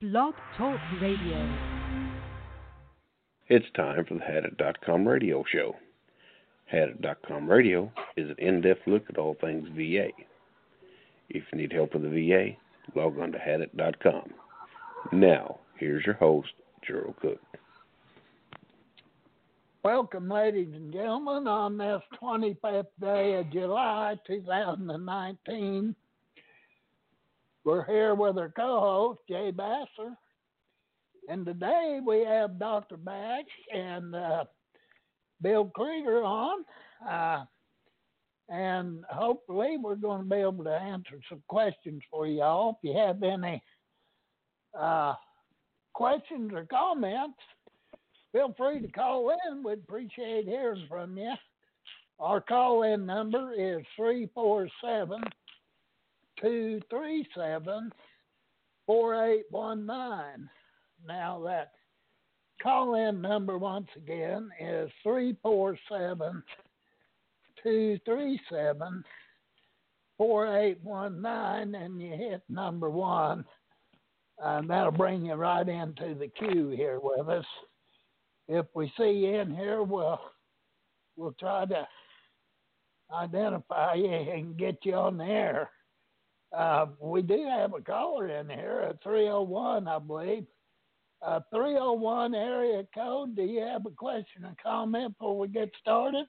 Blog Talk Radio. It's time for the Hadit.com radio show. Hadit.com radio is an in-depth look at all things VA. If you need help with the VA, log on to Hadit.com. Now, here's your host, Gerald Cook. Welcome, ladies and gentlemen, on this 25th day of July 2019. We're here with our co host, Jay Basser. And today we have Dr. Bash and uh, Bill Creager on. Uh, and hopefully we're going to be able to answer some questions for y'all. If you have any uh, questions or comments, feel free to call in. We'd appreciate hearing from you. Our call in number is 347 237 4819. Now, that call in number once again is 347 237 4819, and you hit number one. And that'll bring you right into the queue here with us. If we see you in here, we'll we'll try to identify you and get you on the air. Uh, we do have a caller in here at 301, I believe. Uh, 301 area code. Do you have a question or comment before we get started?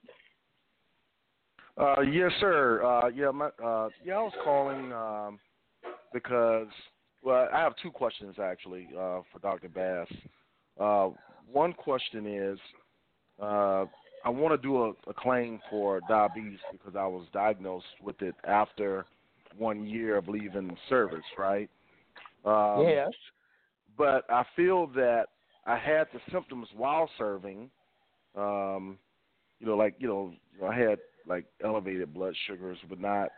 Uh, yes, sir. Uh, yeah, my, uh, yeah, I was calling um, because well, I have two questions actually uh, for Dr. Bash. Uh, one question is, uh, I want to do a, a claim for diabetes because I was diagnosed with it after one year of leaving service, right? Um, yes. But I feel that I had the symptoms while serving. Um, you know, like you know, I had like elevated blood sugars, but not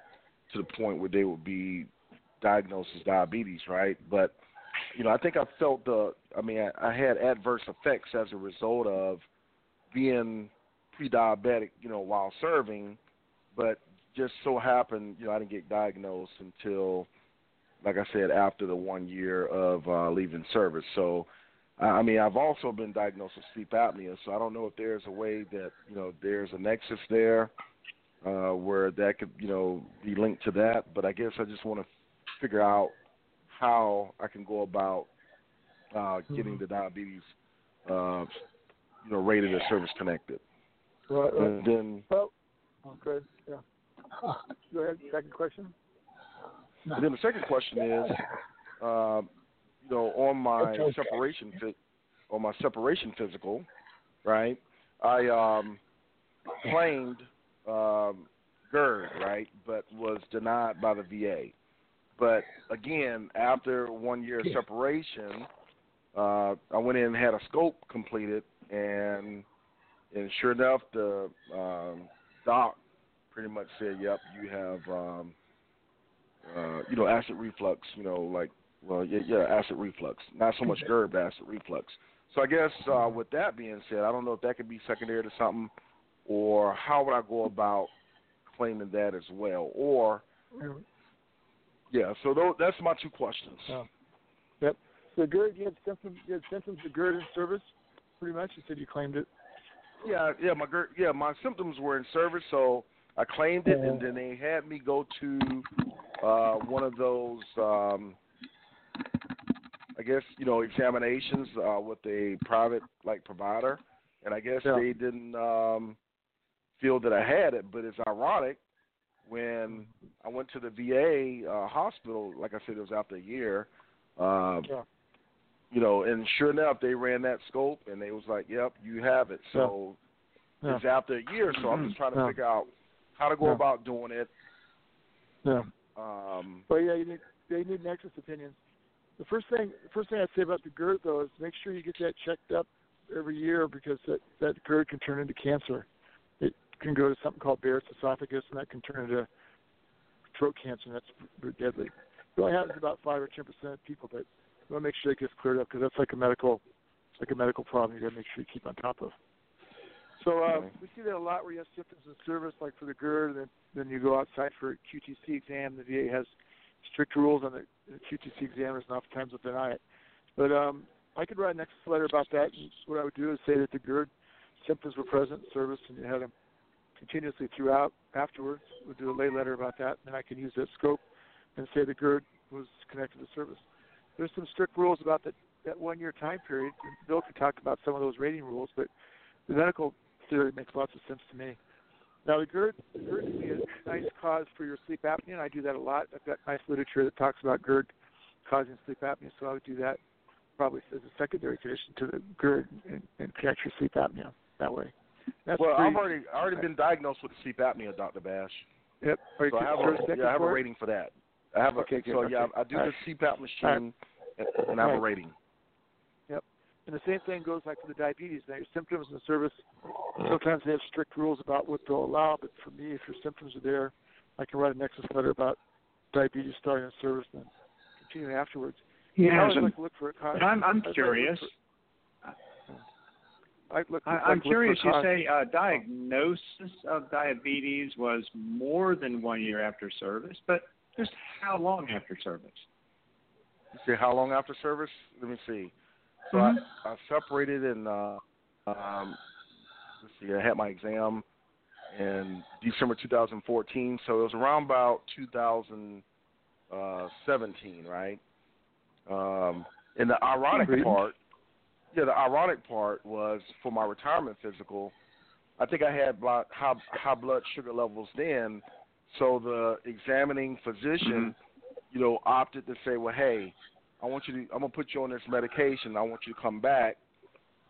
to the point where they would be diagnosed as diabetes, right? But you know, I think I felt the. I mean, I, I had adverse effects as a result of being pre-diabetic, you know, while serving, but just so happened, you know, I didn't get diagnosed until, like I said, after the one year of uh, leaving service. So, I mean, I've also been diagnosed with sleep apnea. So I don't know if there's a way that you know there's a nexus there uh, where that could you know be linked to that. But I guess I just want to figure out how I can go about uh, getting the diabetes, uh, you know, rated as service connected. Right, right. And then, well, okay, yeah. Go ahead. Second question. and then the second question is, uh, you know, on my okay. separation, on my separation physical, right? I um, claimed um, GERD, right, but was denied by the VA. But again, after one year of separation, uh, I went in and had a scope completed, and and sure enough, the um, doc pretty much said, "Yep, you have um, uh, you know acid reflux. You know, like well, yeah, yeah, acid reflux. Not so much GERD, but acid reflux." So I guess uh, with that being said, I don't know if that could be secondary to something, or how would I go about claiming that as well, or yeah. So that's my two questions. Oh. Yep. So GERD, you had symptoms. You had symptoms of GERD in service. Pretty much, you said you claimed it. Yeah, yeah, my GERD, yeah, my symptoms were in service, so I claimed it, and then they had me go to uh, one of those, um, I guess you know, examinations uh, with a private like provider, and I guess Yeah. they didn't um, feel that I had it. But it's ironic when I went to the VA uh, hospital. Like I said, it was after a year. Uh, Yeah. You know, and sure enough, they ran that scope, and they was like, "Yep, you have it." So Yeah. it's after a year, so I'm just trying to figure out how to go Yeah. about doing it. Yeah. Um, Well, yeah, you need they need nexus opinions. The first thing, the first thing I'd say about the GERD though is make sure you get that checked up every year because that that GERD can turn into cancer. It can go to something called Barrett's esophagus, and that can turn into throat cancer, and that's deadly. It only happens about five or ten percent of people, but you want to make sure it gets cleared up because that's like a medical, like a medical problem. You got to make sure you keep on top of. So uh, we see that a lot where you have symptoms in service, like for the GERD, and then, then you go outside for a QTC exam. The VA has strict rules on the, the QTC examiners, and oftentimes will deny it. But um, I could write a nexus letter about that. And what I would do is say that the GERD symptoms were present in service, and you had them continuously throughout. Afterwards, we'll do a lay letter about that, and then I can use that scope and say the GERD was connected to service. There's some strict rules about that that one year time period. Bill can talk about some of those rating rules, but the medical theory makes lots of sense to me. Now, the GERD, the GERD can be a nice cause for your sleep apnea, and I do that a lot. I've got nice literature that talks about GERD causing sleep apnea, so I would do that probably as a secondary condition to the GERD and, and catch your sleep apnea that way. That's well, pretty, I've already already been diagnosed with sleep apnea, Dr. Bash. Yep. Are you so I have, a, yeah, I have a rating for that. I have a, okay, good. so okay. yeah, I do All the right. CPAP machine, and, and I have a Right. rating. Yep. And the same thing goes like for the diabetes. Now, your symptoms in the service, sometimes they have strict rules about what they'll allow, but for me, if your symptoms are there, I can write a nexus letter about diabetes starting in service and then continuing afterwards. Yeah, I like look for a cause. But I'm I'm I'd like look curious. for- I'd look, I, like I'm look for curious. You cause. say uh, diagnosis of diabetes was more than one year after service, but just how long after service? You say how long after service? Let me see. So Mhm. I, I separated and uh, um, let's see. I had my exam in December 2014, so it was around about 2017, right? Um, and the ironic Agreed. part, yeah, the ironic part was for my retirement physical. I think I had blood, high, high blood sugar levels then, so the examining physician, you know, opted to say, well, hey, I want you to, I'm gonna put you on this medication. I want you to come back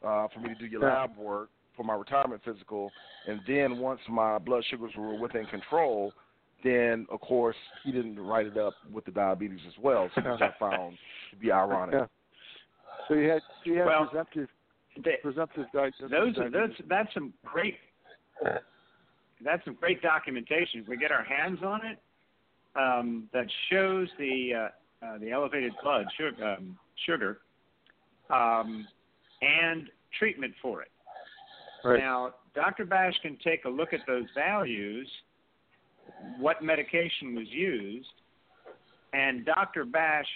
uh, for me to do your lab work for my retirement physical, and then once my blood sugars were within control, then of course he didn't write it up with the diabetes as well, so which I found to be ironic. Yeah. So you had so you had Well, presumptive They, presumptive diagnosis. those of those that's some great that's some great documentation. If we get our hands on it, um, that shows the uh, uh, the elevated blood sugar, um, sugar um, and treatment for it. Right. Now, Dr. Bash can take a look at those values, what medication was used, and Dr. Bash,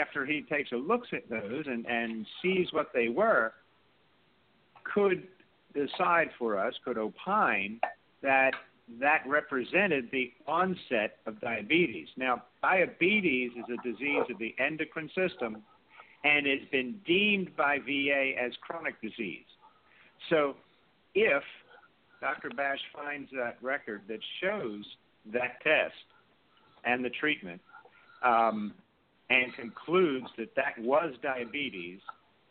after he takes a look at those and, and sees what they were, could decide for us, could opine that that represented the onset of diabetes. Now, diabetes is a disease of the endocrine system and it's been deemed by VA as chronic disease. So, if Dr. Bash finds that record that shows that test and the treatment um, and concludes that that was diabetes,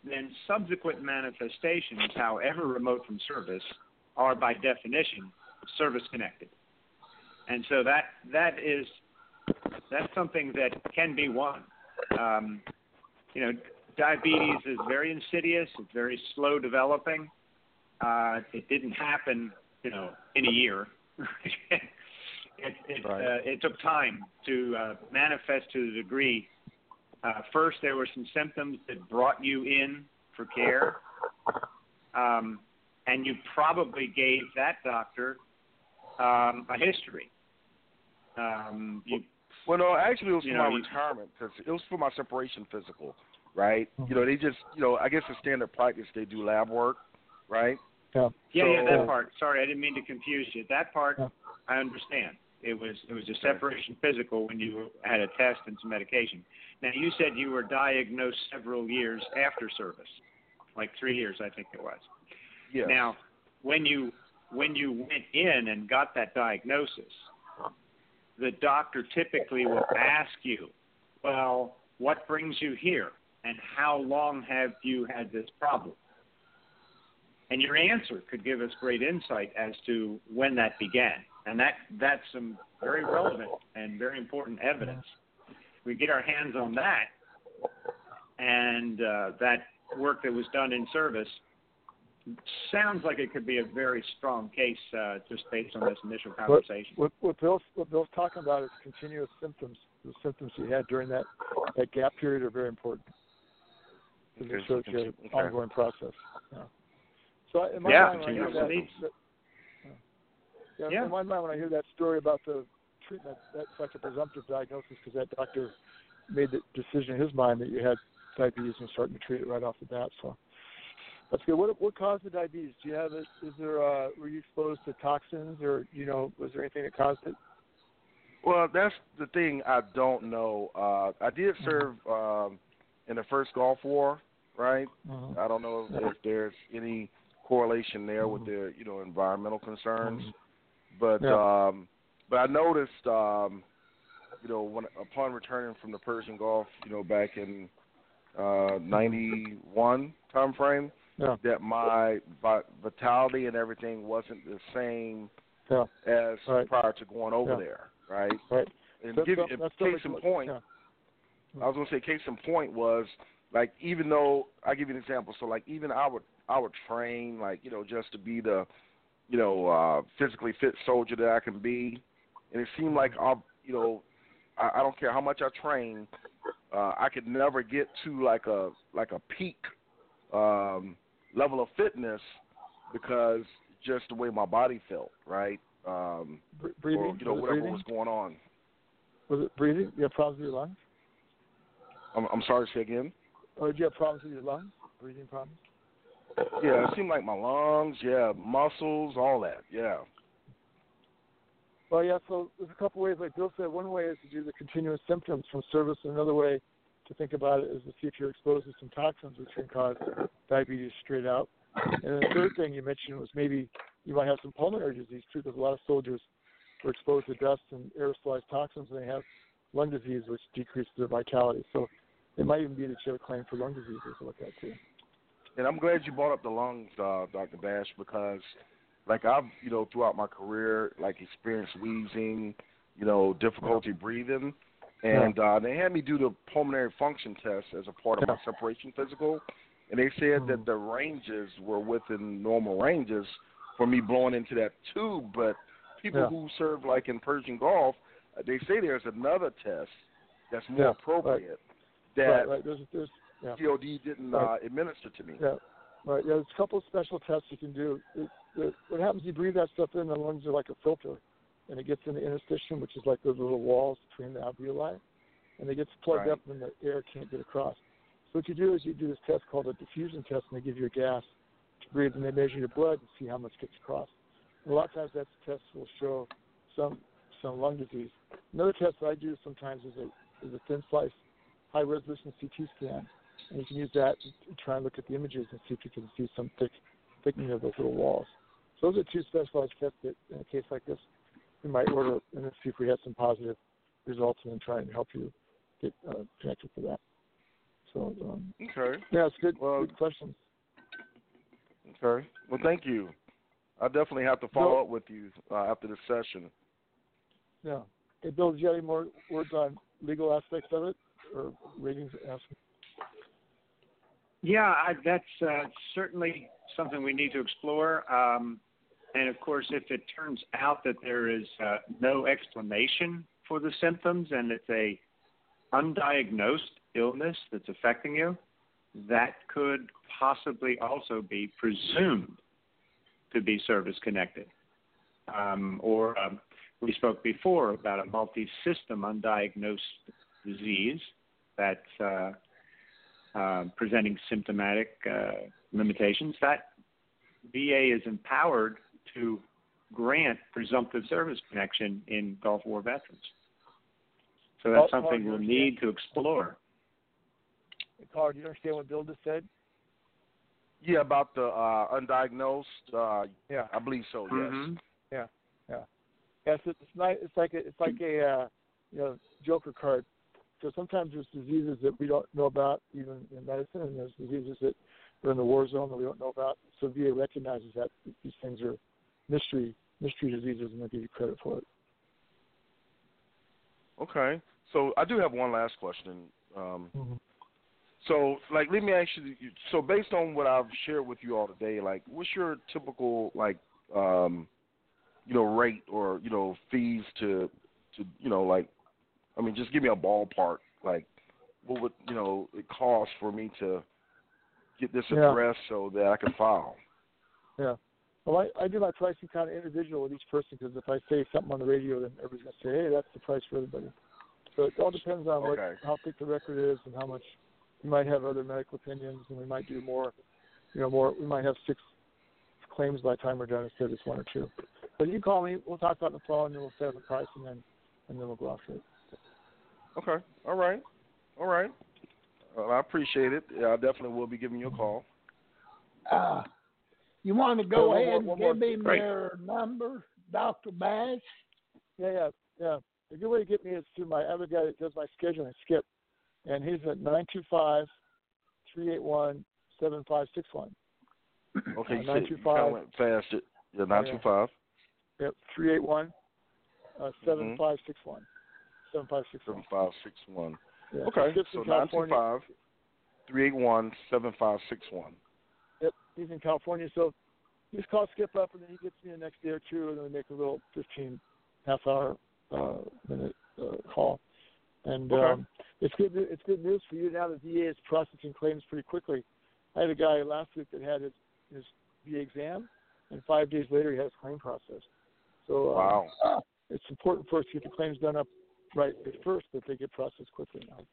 then subsequent manifestations, however remote from service, are by definition service connected. And so that that is that's something that can be won. Um, you know, diabetes is very insidious. It's very slow developing. Uh, it didn't happen, you know, in a year. it it, Right. uh, it took time to uh, manifest to the degree. Uh, first, there were some symptoms that brought you in for care, um, and you probably gave that doctor um, a history. Um, you, Well, no, actually, it was for know, my you- retirement because it was for my separation physical, right? You know, they just, you know, I guess the standard practice they do lab work, right? Yeah. Yeah, yeah, that part. Sorry, I didn't mean to confuse you. That part, Yeah. I understand. It was it was a separation physical when you had a test and some medication. Now you said you were diagnosed several years after service, like three years, I think it was. Yeah. Now, when you when you went in and got that diagnosis, the doctor typically will ask you, "Well, what brings you here, and how long have you had this problem?" And your answer could give us great insight as to when that began. and that that's some very relevant and very important evidence. We get our hands on that, and uh, that work that was done in service sounds like it could be a very strong case uh, just based on this initial conversation. What, what, what Bill's what Bill's talking about is continuous symptoms. The symptoms you had during that that gap period are very important. Because it shows you an Okay. ongoing process. Yeah. So in my Yeah, mind, when I hear that, needs. that- yeah, Yeah. in my mind, when I hear that story about the treatment, that's like a presumptive diagnosis because that doctor made the decision in his mind that you had diabetes and starting to treat it right off the bat. So that's good. What what caused the diabetes? Do you have it? Is there uh, were you exposed to toxins or you know was there anything that caused it? Well, that's the thing I don't know. Uh, I did serve um, in the first Gulf War, right? Mhm. I don't know if, if there's any correlation there with the you know environmental concerns, but Yeah. um, but I noticed um, you know when upon returning from the Persian Gulf, you know back in uh, '91 time frame, Yeah. that my vitality and everything wasn't the same Yeah. as Right. prior to going over Yeah. there, right? Right. And So- give that's a case in point. I was gonna say case in point was like even though I give you an example, so like even I would I would train like you know just to be the you know uh physically fit soldier that I can be, and it seemed like I you know I, I don't care how much I train, uh, I could never get to like a like a peak um, level of fitness because just the way my body felt, right? Um, breathing. or you know was whatever breathing? was going on. Was it breathing? You have problems with your lungs? I'm, I'm sorry, to say again. Or did you have problems with your lungs? Breathing problems? Yeah, it seemed like my lungs, yeah, muscles, all that, yeah. Well, yeah. So there's a couple ways, like Bill said. One way is to do the continuous symptoms from service. Another way to think about it is you're exposed to some toxins, which can cause diabetes straight out. And the third thing you mentioned was maybe you might have some pulmonary disease too, because a lot of soldiers were exposed to dust and aerosolized toxins, and they have lung disease, which decreases their vitality. So it might even be that you have a claim for lung disease to look at too. And I'm glad you brought up the lungs, uh, Dr. Bash, because like I've, you know, throughout my career, like experienced wheezing, you know, difficulty breathing. And uh, they had me do the pulmonary function test as a part of my separation physical, and they said that the ranges were within normal ranges for me blowing into that tube. But people Yeah. who serve like in Persian Gulf, uh, they say there's another test that's more Yeah, appropriate that right, right. There's, there's, yeah. DOD didn't uh, administer to me. Yeah, right. Yeah, there's a couple of special tests you can do. It, it, what happens? You breathe that stuff in, the lungs are like a filter, and it gets in the interstitium, which is like those little walls between the alveoli, and it gets plugged Right. up, and the air can't get across. So what you do is you do this test called a diffusion test, and they give you a gas to breathe, and they measure your blood and see how much gets across. And a lot of times that test will show some some lung disease. Another test that I do sometimes is a is a thin slice high resolution CT scan, and you can use that to try and look at the images and see if you can see some thick thickening of those little walls. So those are two specialized tests that, in a case like this, we might order and then see if we have some positive results, and then try and help you get uh, connected to that. So um, Okay. yeah, it's good. Well- good questions. Okay. Well, thank you. I definitely have to follow up with you uh, after this session. Yeah. Hey, Bill, do you have any more words on legal aspects of it or ratings aspects? Yeah, I, that's uh, certainly something we need to explore. Um, and of course, if it turns out that there is uh, no explanation for the symptoms and it's a undiagnosed illness that's affecting you, that could possibly also be presumed to be service connected. Um, or um, we spoke before about a multi-system undiagnosed disease that's uh, uh, presenting symptomatic uh, limitations, that VA is empowered to grant presumptive service connection in Gulf War veterans. So that's Paul- Paul, something you we'll need to explore. Carl, do you understand what Bill just said? Yeah, about the uh, undiagnosed. Uh, Yeah. I believe so. Yes. Mhm. Yeah, yeah. Yes, it's not. It's like a, it's like a uh, you know joker card. So sometimes there's diseases that we don't know about even in medicine, and there's diseases that are in the war zone that we don't know about. So VA recognizes that these things are mystery mystery diseases and they'll give you credit for it. Okay. So I do have one last question. Um, mm-hmm. So, like, let me ask you. So, based on what I've shared with you all today, like, what's your typical like, um, you know, rate or you know fees to, to you know, like, I mean, just give me a ballpark. Like, what would you know it cost for me to get this Yeah. addressed so that I can file? Yeah. Well, I, I do my pricing kind of individual with each person because if I say something on the radio, then everybody's going to say, hey, that's the price for everybody. So it all depends on what, Okay. how thick the record is and how much we might have other medical opinions and we might do more, you know, more, we might have six claims by the time we're done instead of just one or two. But you call me, we'll talk about it on the phone and then we'll set up a price and then, and then we'll go after it. Okay. All right. All right. Well, I appreciate it. Yeah, I definitely will be giving you a call. Uh, you want to go one ahead more- and one give more- him Great. your number, Dr. Bash? Yeah, yeah, yeah. A good way to get me is through my other guy that does my scheduling, Skip, and he's at nine two five three eight one seven five six one. Okay. Uh, you said you 925. went fast. Yeah, nine two five. Yep, three eight one uh, Mm-hmm. seven five six one. Seven five six one. Seven five six one. Yeah. Okay. Skip's So in nine two California. five three eight one seven five six one. He's in California, so just call Skip up, and then he gets me the next day or two, and then we make a little fifteen half hour uh, minute uh, call. And Okay. um, it's good. It's good news for you now. The VA is processing claims pretty quickly. I had a guy last week that had his his VA exam, and five days later he had his claim processed. So uh, Wow. it's important for us to get the claims done up right at first, but they get processed quickly now.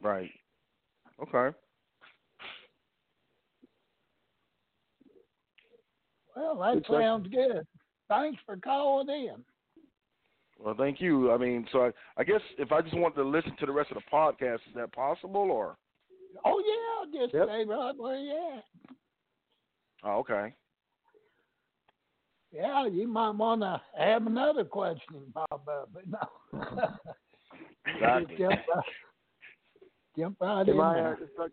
Right. Okay. Well, that Good question. sounds good. Thanks for calling in. Well, thank you. I mean, so I, I guess if I just want to listen to the rest of the podcast, is that possible or? Oh yeah, just Yep. stay right where you at. Oh, okay. Yeah, you might want to have another question pop up, but no. Exactly. Just jump right, jump right Hey, in my, uh, there. Doc-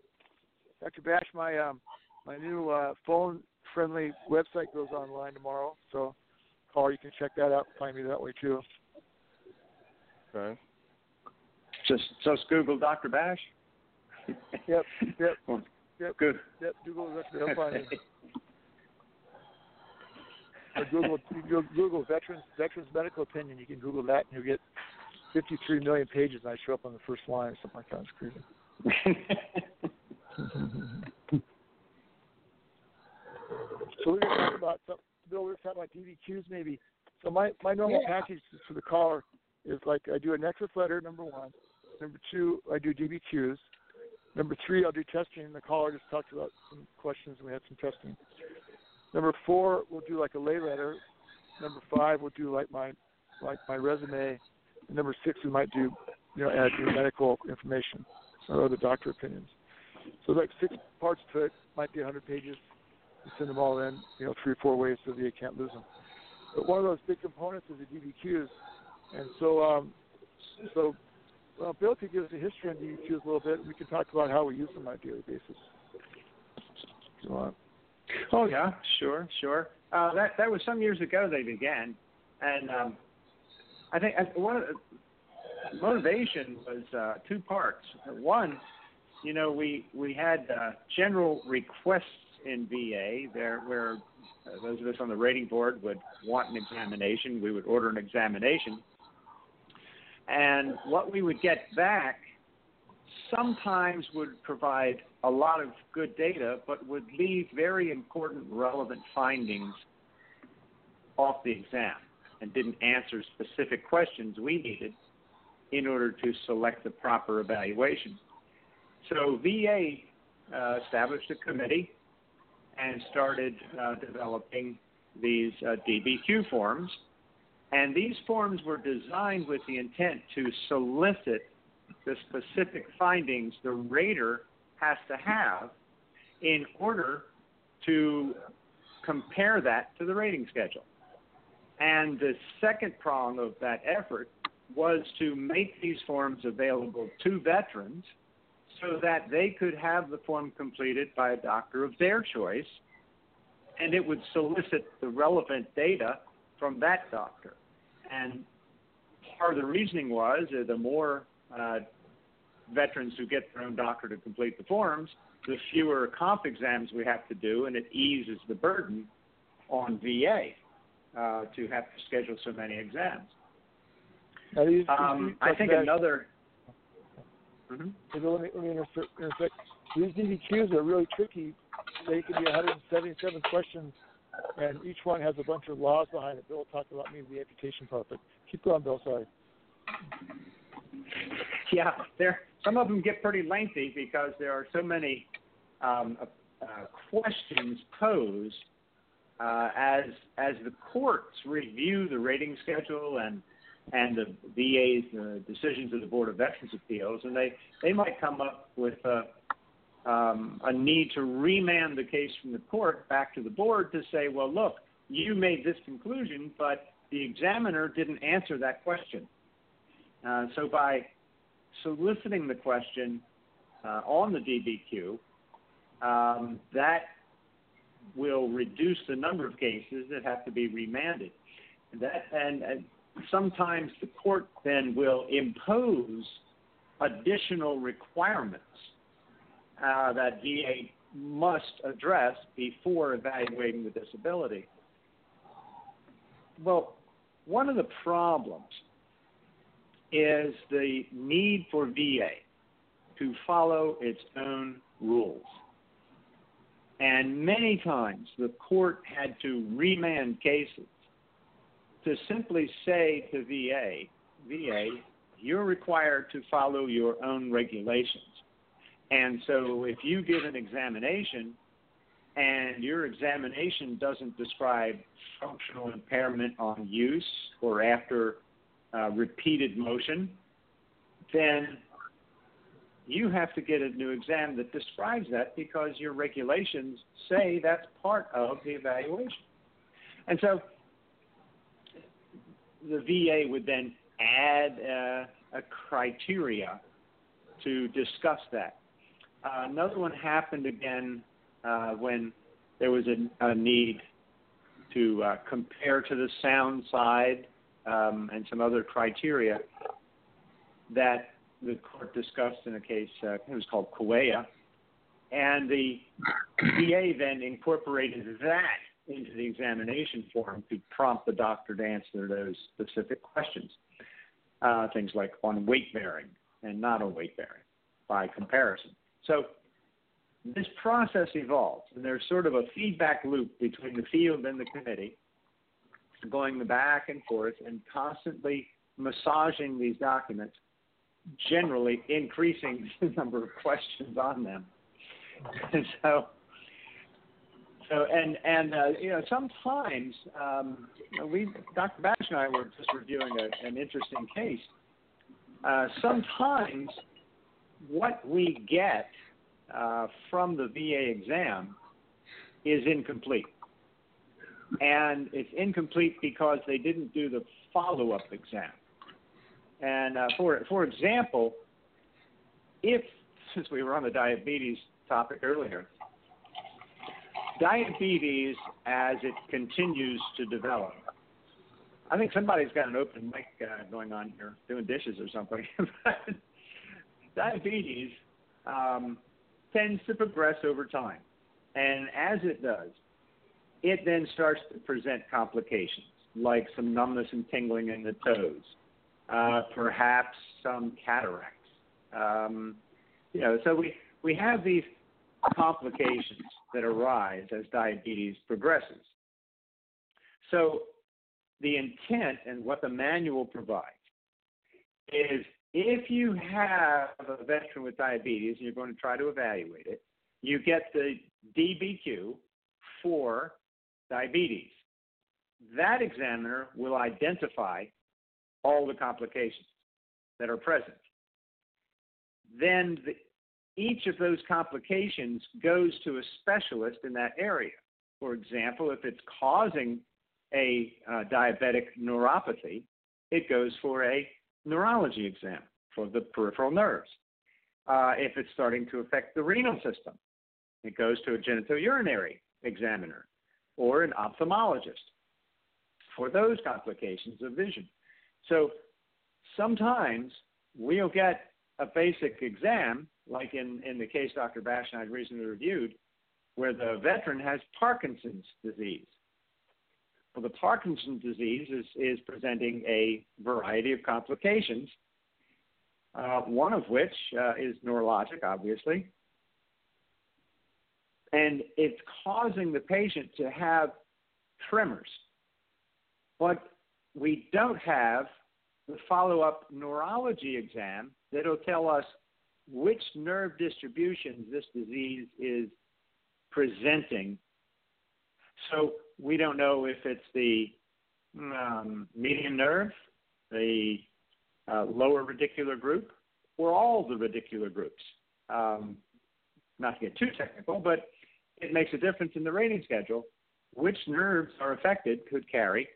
Dr. Bash, my um, my new uh, phone friendly website goes online tomorrow. So call, you can check that out. Find me that way too. Okay. Just just Google Dr. Bash. Yep, yep, yep. Good. Yep, Google that's they'll find me. Or Google you can go Google veterans veterans medical opinion. You can Google that and you'll get 53 million pages. And I show up on the first line or something like that. It's crazy. So we're going to talk about some, Bill. We're talking about DBQs maybe. So my my normal Yeah. package for the caller is like I do a nexus letter number one. Number two, I do DBQs. Number three, I'll do testing. The caller just talked about some questions and we had some testing. Number four, we'll do like a lay letter. Number five, we'll do like my like my resume. And number six, we might do you know add new medical information or other doctor opinions. So like six parts to it, might be 100 pages. Send them all in, you know, three or four ways so that you can't lose them. But one of those big components is the DBQs, and so um, so well, Bill could give us a history on DBQs a little bit. We can talk about how we use them on a daily basis. You want. Oh yeah, sure, sure. Uh, that that was some years ago they began, and um, I think one of the motivation was uh, two parts. One, you know, we we had uh, general requests in VA there where uh, those of us on the rating board would want an examination. We would order an examination, and what we would get back sometimes would provide a lot of good data, but would leave very important, relevant findings off the exam and didn't answer specific questions we needed in order to select the proper evaluation. So VA uh, established a committee and started uh, developing these uh, DBQ forms. And these forms were designed with the intent to solicit the specific findings the rater has to have in order to compare that to the rating schedule. And the second prong of that effort was to make these forms available to veterans so that they could have the form completed by a doctor of their choice and it would solicit the relevant data from that doctor. And part of the reasoning was uh, the more uh, veterans who get their own doctor to complete the forms, the fewer comp exams we have to do, and it eases the burden on VA uh, to have to schedule so many exams. Now, Um, I think another. Mhm. Bash, Let me, let me intersect, intersect. These DBQs are really tricky. They can be 177 questions, and each one has a bunch of laws behind it. Bill talked about maybe the amputation part, but keep going, Bill. Sorry. Yeah, there. Some of them get pretty lengthy because there are so many um, uh, questions posed uh, as as the courts review the rating schedule and and the VA's uh, decisions of the Board of Veterans Appeals, and they they might come up with a, um, a need to remand the case from the court back to the board to say, well, look, you made this conclusion, but the examiner didn't answer that question. Uh, so by soliciting the question uh, on the DBQ, um, that will reduce the number of cases that have to be remanded. And that and, and sometimes the court then will impose additional requirements uh, that VA must address before evaluating the disability. Well, one of the problems is the need for VA to follow its own rules. And many times the court had to remand cases to simply say to VA, VA, you're required to follow your own regulations. And so if you give an examination and your examination doesn't describe functional impairment on use or after uh, repeated motion, then you have to get a new exam that describes that because your regulations say that's part of the evaluation. And so the VA would then add uh, a criteria to discuss that. Uh, another one happened again uh, when there was a, a need to uh, compare to the sound side um, and some other criteria that the court discussed in a case, uh, it was called Correia, and the VA then incorporated that into the examination form to prompt the doctor to answer those specific questions. Uh, things like on weight bearing and not on weight bearing by comparison. So this process evolves, and there's sort of a feedback loop between the field and the committee, going back and forth and constantly massaging these documents, generally increasing the number of questions on them. And so, so and and uh, you know sometimes um, we Dr. Bash and I were just reviewing a, an interesting case. Uh, sometimes what we get uh, from the VA exam is incomplete. And it's incomplete because they didn't do the follow up exam. And uh, for, for example, if, since we were on the diabetes topic earlier, diabetes as it continues to develop, I think somebody's got an open mic uh, going on here, doing dishes or something. diabetes um, tends to progress over time. And as it does, it then starts to present complications like some numbness and tingling in the toes, uh, perhaps some cataracts. Um, you know, so we, we have these complications that arise as diabetes progresses. So the intent and what the manual provides is if you have a veteran with diabetes and you're going to try to evaluate it, you get the DBQ for diabetes. That examiner will identify all the complications that are present. Then the, each of those complications goes to a specialist in that area. For example, if it's causing a uh, diabetic neuropathy, it goes for a neurology exam for the peripheral nerves. Uh, if it's starting to affect the renal system, it goes to a genitourinary examiner or an ophthalmologist. for those complications of vision. So sometimes we'll get a basic exam, like in, in the case Dr. Bash and I recently reviewed, where the veteran has Parkinson's disease. Well, the Parkinson's disease is, is presenting a variety of complications, uh, one of which uh, is neurologic, obviously. And it's causing the patient to have tremors. But we don't have the follow up neurology exam that'll tell us which nerve distributions this disease is presenting. So we don't know if it's the um, median nerve, the uh, lower radicular group, or all the radicular groups. Um, not to get too technical, but it makes a difference in the rating schedule. Which nerves are affected could carry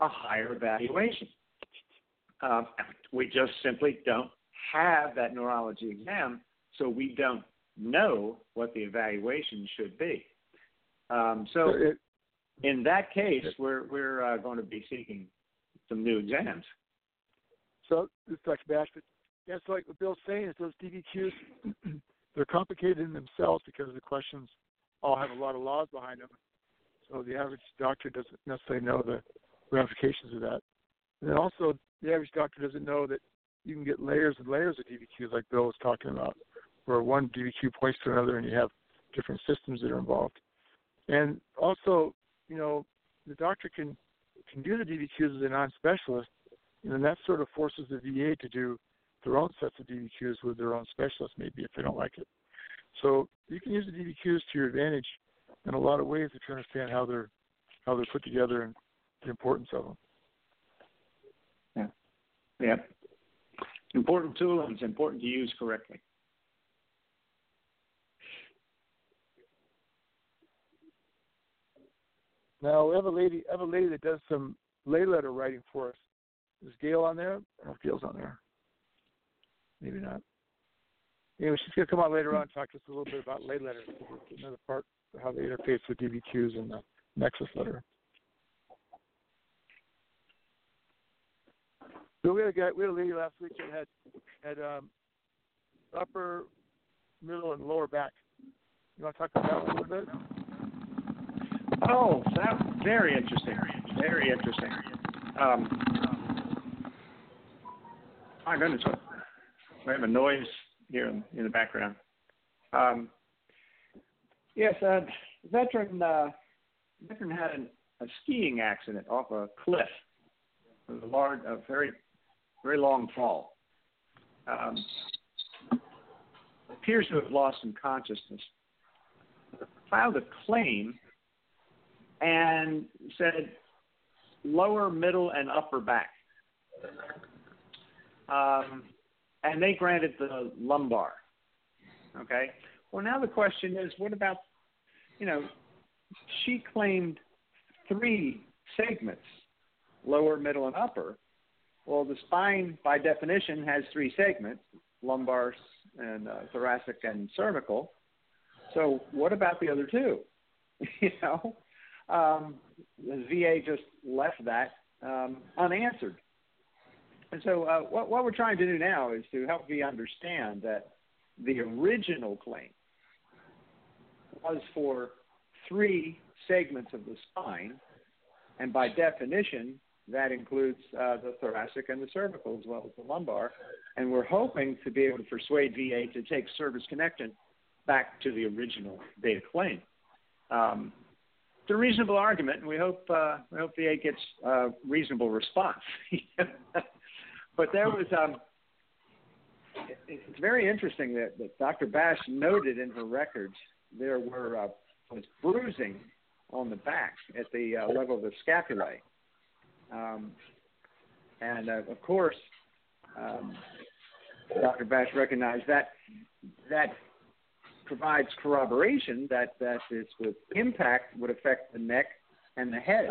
a higher evaluation. Um, we just simply don't have that neurology exam, so we don't know what the evaluation should be. Um, so, it, in that case, it, we're we're uh, going to be seeking some new exams. So, Dr. Bashford. Yes, like what Bill's saying is those DBQs, they're complicated in themselves because the questions all have a lot of laws behind them. So the average doctor doesn't necessarily know the ramifications of that. And then also, the average doctor doesn't know that you can get layers and layers of DBQs, like Bill was talking about, where one DBQ points to another, and you have different systems that are involved. And also, you know, the doctor can can do the DBQs as a non-specialist, and that sort of forces the VA to do their own sets of DBQs with their own specialists, maybe if they don't like it. So you can use the DBQs to your advantage in a lot of ways if you understand how they're how they're put together and the importance of them. Yeah. Yeah. Important tool and it's important to use correctly. Now we have a lady have a lady that does some lay letter writing for us. Is Gail on there? I Gail's on there. Maybe not. Anyway, she's gonna come on later on and talk to us a little bit about lay letters. Another part how they interface with DBQs and the Nexus letter. So we had a guy, we had a lady last week that had had um, upper, middle, and lower back. You want to talk about that a little bit? Oh, that's very interesting. Very interesting. Um, my goodness, we have a noise here in, in the background. Um, yes, a veteran uh, veteran had an, a skiing accident off a cliff. It was a large, a very very long fall. Um, appears to have lost some consciousness. Filed a claim and said lower, middle, and upper back. Um, and they granted the lumbar. Okay. Well, now the question is, what about, you know, she claimed three segments, lower, middle, and upper, well, the spine, by definition, has three segments lumbar and uh, thoracic and cervical. So, what about the other two? you know, um, the VA just left that um, unanswered. And so, uh, what, what we're trying to do now is to help VA understand that the original claim was for three segments of the spine, and by definition, that includes uh, the thoracic and the cervical as well as the lumbar. And we're hoping to be able to persuade VA to take service connection back to the original data claim. Um, it's a reasonable argument, and we hope uh, we hope VA gets a reasonable response. but there was um, it's very interesting that, that Dr. Bash noted in her records there were uh, was bruising on the back at the uh, level of the scapulae. Um, and uh, of course, um, Dr. Bash recognized that that provides corroboration that that this with impact would affect the neck and the head,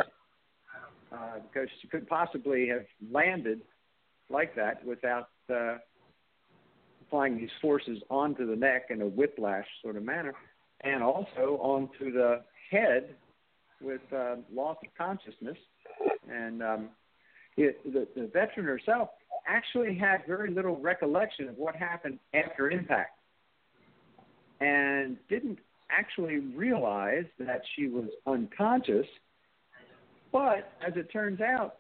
uh, because she could possibly have landed like that without uh, applying these forces onto the neck in a whiplash sort of manner, and also onto the head with uh, loss of consciousness and um, it, the, the veteran herself actually had very little recollection of what happened after impact, and didn't actually realize that she was unconscious. But as it turns out,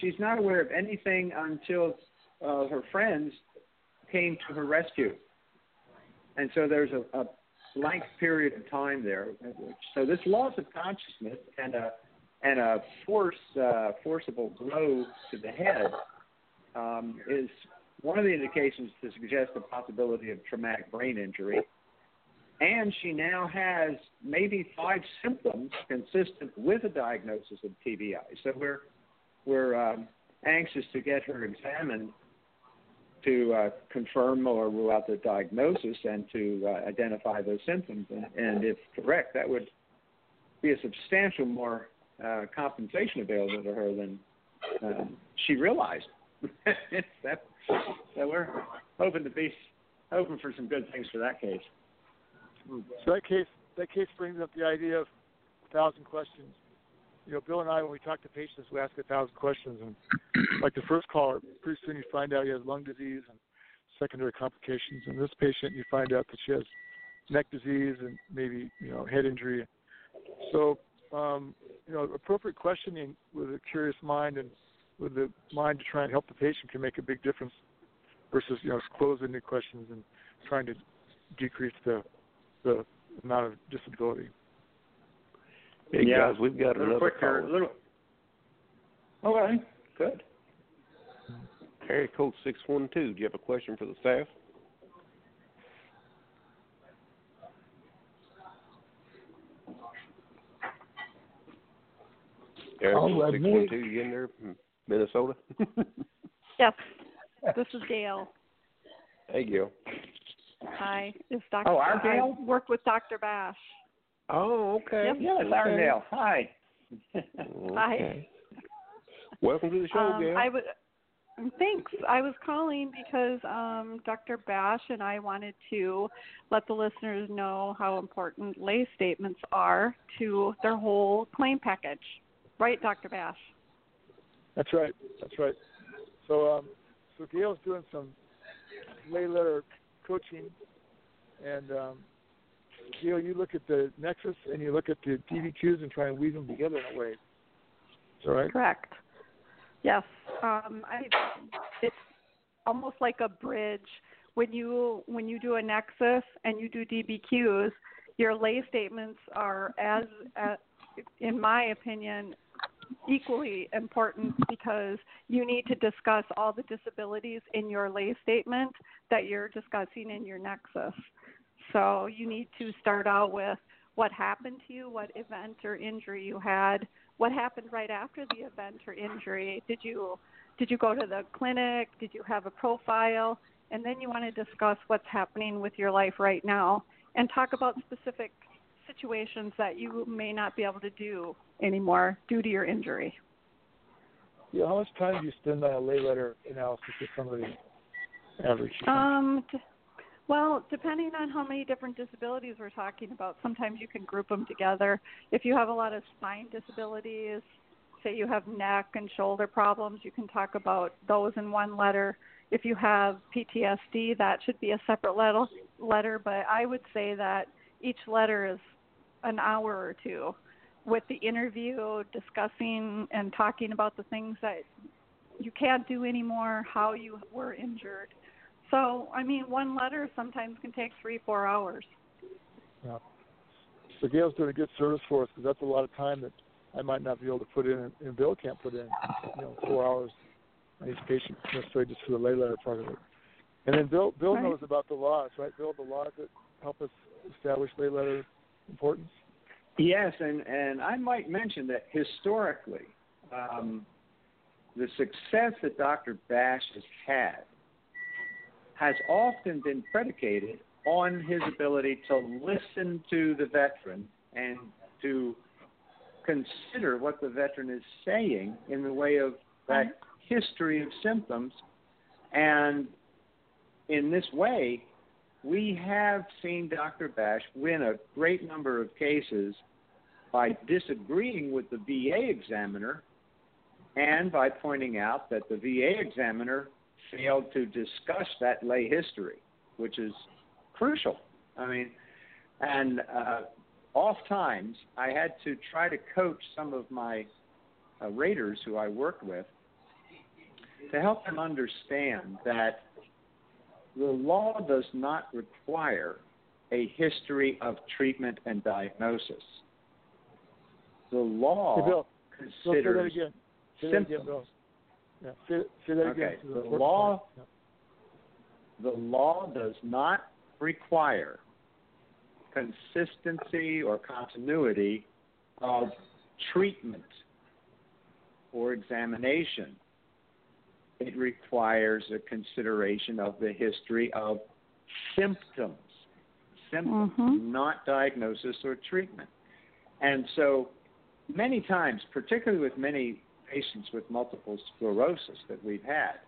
she's not aware of anything until uh, her friends came to her rescue. And so there's a, a blank period of time there. So this loss of consciousness and a and a force uh, forcible blow to the head um, is one of the indications to suggest the possibility of traumatic brain injury. And she now has maybe five symptoms consistent with a diagnosis of TBI. So we're we're um, anxious to get her examined to uh, confirm or rule out the diagnosis and to uh, identify those symptoms. And, and, if correct, that would be a substantial more uh, compensation available to her than um, she realized. that, so we're hoping to be hoping for some good things for that case. So that case that case brings up the idea of a thousand questions. You know, Bill and I, when we talk to patients, we ask a thousand questions, and like the first caller, pretty soon you find out he has lung disease and secondary complications. And this patient, you find out that she has neck disease and maybe you know head injury. So, um, you know, appropriate questioning with a curious mind and with the mind to try and help the patient can make a big difference versus you know closing the questions and trying to decrease the the amount of disability. Hey yeah. guys, we've got a little another quicker, call. little. Okay, good. Area code six one two. Do you have a question for the staff? Area Oh, code well, six me- one two. You in there, from Minnesota? Yes, this is Gail. hey, Gil. Hi, it's Dr. Oh, our Gail? I work with Dr. Bash. Oh, okay. Yep. Yes, okay. Arndale. Hi. Okay. Welcome to the show, Um, Gail. I would. Thanks. I was calling because um, Dr. Bash and I wanted to let the listeners know how important lay statements are to their whole claim package. Right, Dr. Bash? That's right. That's right. So, um, so Gail's doing some lay letter coaching, and um, Gail, you look at the nexus and you look at the DBQs and try and weave them together in a way. Is that right? Correct. Yes. Um, I, it's almost like a bridge. When you when you do a nexus and you do DBQs, your lay statements are as, as in my opinion, equally important because you need to discuss all the disabilities in your lay statement that you're discussing in your nexus. So you need to start out with what happened to you, what event or injury you had, what happened right after the event or injury. Did you did you go to the clinic? Did you have a profile? And then you want to discuss what's happening with your life right now and talk about specific situations that you may not be able to do anymore due to your injury. Yeah. How much time do you spend on a lay letter analysis with somebody average? Um, d- well, depending on how many different disabilities we're talking about, sometimes you can group them together. If you have a lot of spine disabilities, say you have neck and shoulder problems, you can talk about those in one letter. If you have PTSD, that should be a separate letter, letter but I would say that each letter is an hour or two with the interview discussing and talking about the things that you can't do anymore, how you were injured. So, I mean, one letter sometimes can take three, four hours. Yeah. So Gail's doing a good service for us because that's a lot of time that I might not be able to put in, and Bill can't put in. You know, four hours on each patient necessarily just for the lay letter part of it. And then Bill, Bill Right. knows about the laws, right? Bill, the laws that help us establish lay letter importance. Yes, and and I might mention that historically, um, the success that Dr. Bash has had has often been predicated on his ability to listen to the veteran and to consider what the veteran is saying in the way of that history of symptoms. And in this way, we have seen Dr. Bash win a great number of cases by disagreeing with the VA examiner and by pointing out that the VA examiner failed to discuss that lay history, which is crucial. I mean, and uh, oft times I had to try to coach some of my uh, raters who I worked with to help them understand that the law does not require a history of treatment and diagnosis. The law hey, Bill, considers Bill, say that again. Say symptoms. That again, Bill. Yeah, say, say that okay. again. The law, the law does not require consistency or continuity of treatment or examination. It requires a consideration of the history of symptoms, symptoms, Mhm. not diagnosis or treatment. And so, many times, particularly with many patients with multiple sclerosis that we've had,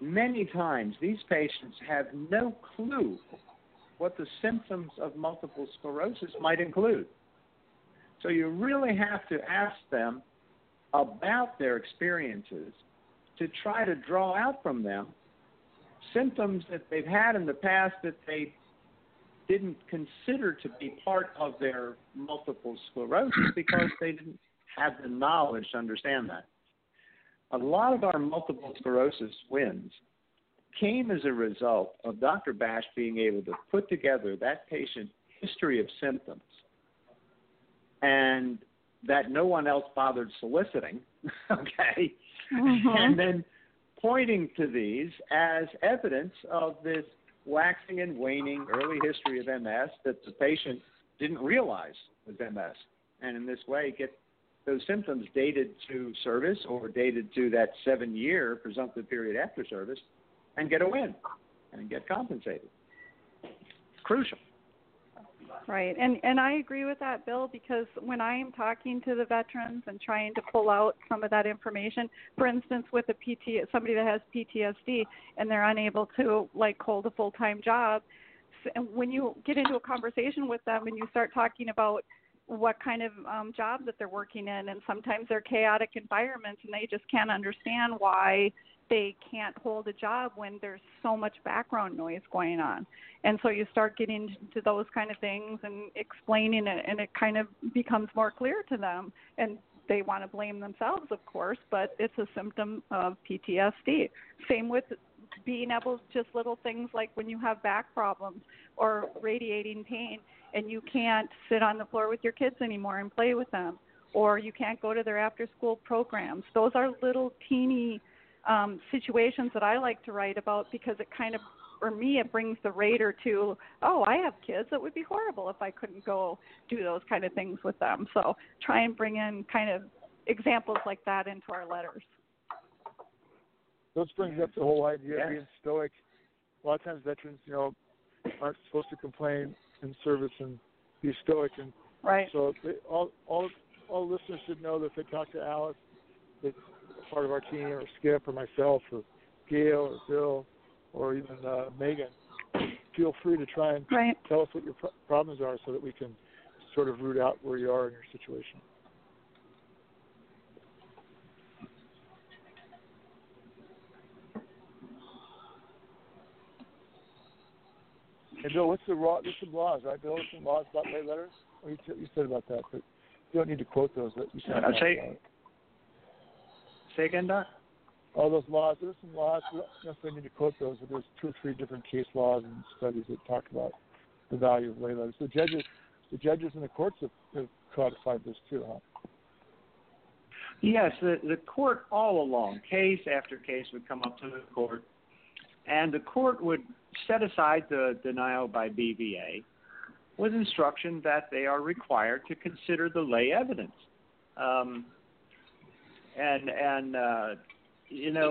many times these patients have no clue what the symptoms of multiple sclerosis might include. So you really have to ask them about their experiences to try to draw out from them symptoms that they've had in the past that they didn't consider to be part of their multiple sclerosis because they didn't have the knowledge to understand that. A lot of our multiple sclerosis wins came as a result of Dr. Bash being able to put together that patient history of symptoms and that no one else bothered soliciting, okay? Mhm. And then pointing to these as evidence of this waxing and waning early history of MS that the patient didn't realize was MS. And in this way, get those symptoms dated to service or dated to that seven year presumptive period after service and get a win and get compensated. It's crucial. Right, and and I agree with that, Bill, because when I am talking to the veterans and trying to pull out some of that information, for instance, with a PT, somebody that has PTSD and they're unable to like hold a full time job, and when you get into a conversation with them and you start talking about what kind of um, job that they're working in, and sometimes they're chaotic environments, and they just can't understand why they can't hold a job when there's so much background noise going on. And so you start getting into those kind of things and explaining it, and it kind of becomes more clear to them. And they want to blame themselves, of course, but it's a symptom of PTSD. Same with being able just little things like when you have back problems or radiating pain and you can't sit on the floor with your kids anymore and play with them or you can't go to their after school programs those are little teeny um, situations that I like to write about because it kind of, for me, it brings the reader to, oh, I have kids. It would be horrible if I couldn't go do those kind of things with them. So try and bring in kind of examples like that into our letters. This brings up the whole idea Yeah. of being stoic. A lot of times, veterans, you know, aren't supposed to complain in service and be stoic, and Right. so they, all all all listeners should know that if they talk to Alice, that's part of our team, or Skip, or myself, or Gail, or Bill, or even uh, Megan, feel free to try and Right. tell us what your pro- problems are, so that we can sort of root out where you are in your situation. Hey Bill, what's the law? There's some laws, right? Bill, there's some laws about lay letters. Oh, you, t- you said about that, but you don't need to quote those. But you said about say- that. Say again, Doc? all those laws. There's some laws. We don't necessarily need to quote those, but there's two or three different case laws and studies that talk about the value of lay letters. The judges, the judges in the courts have, have codified this too, huh? Yes, the, the court all along, case after case, would come up to the court, and the court would set aside the denial by BVA with instruction that they are required to consider the lay evidence. Um, and and uh, you know,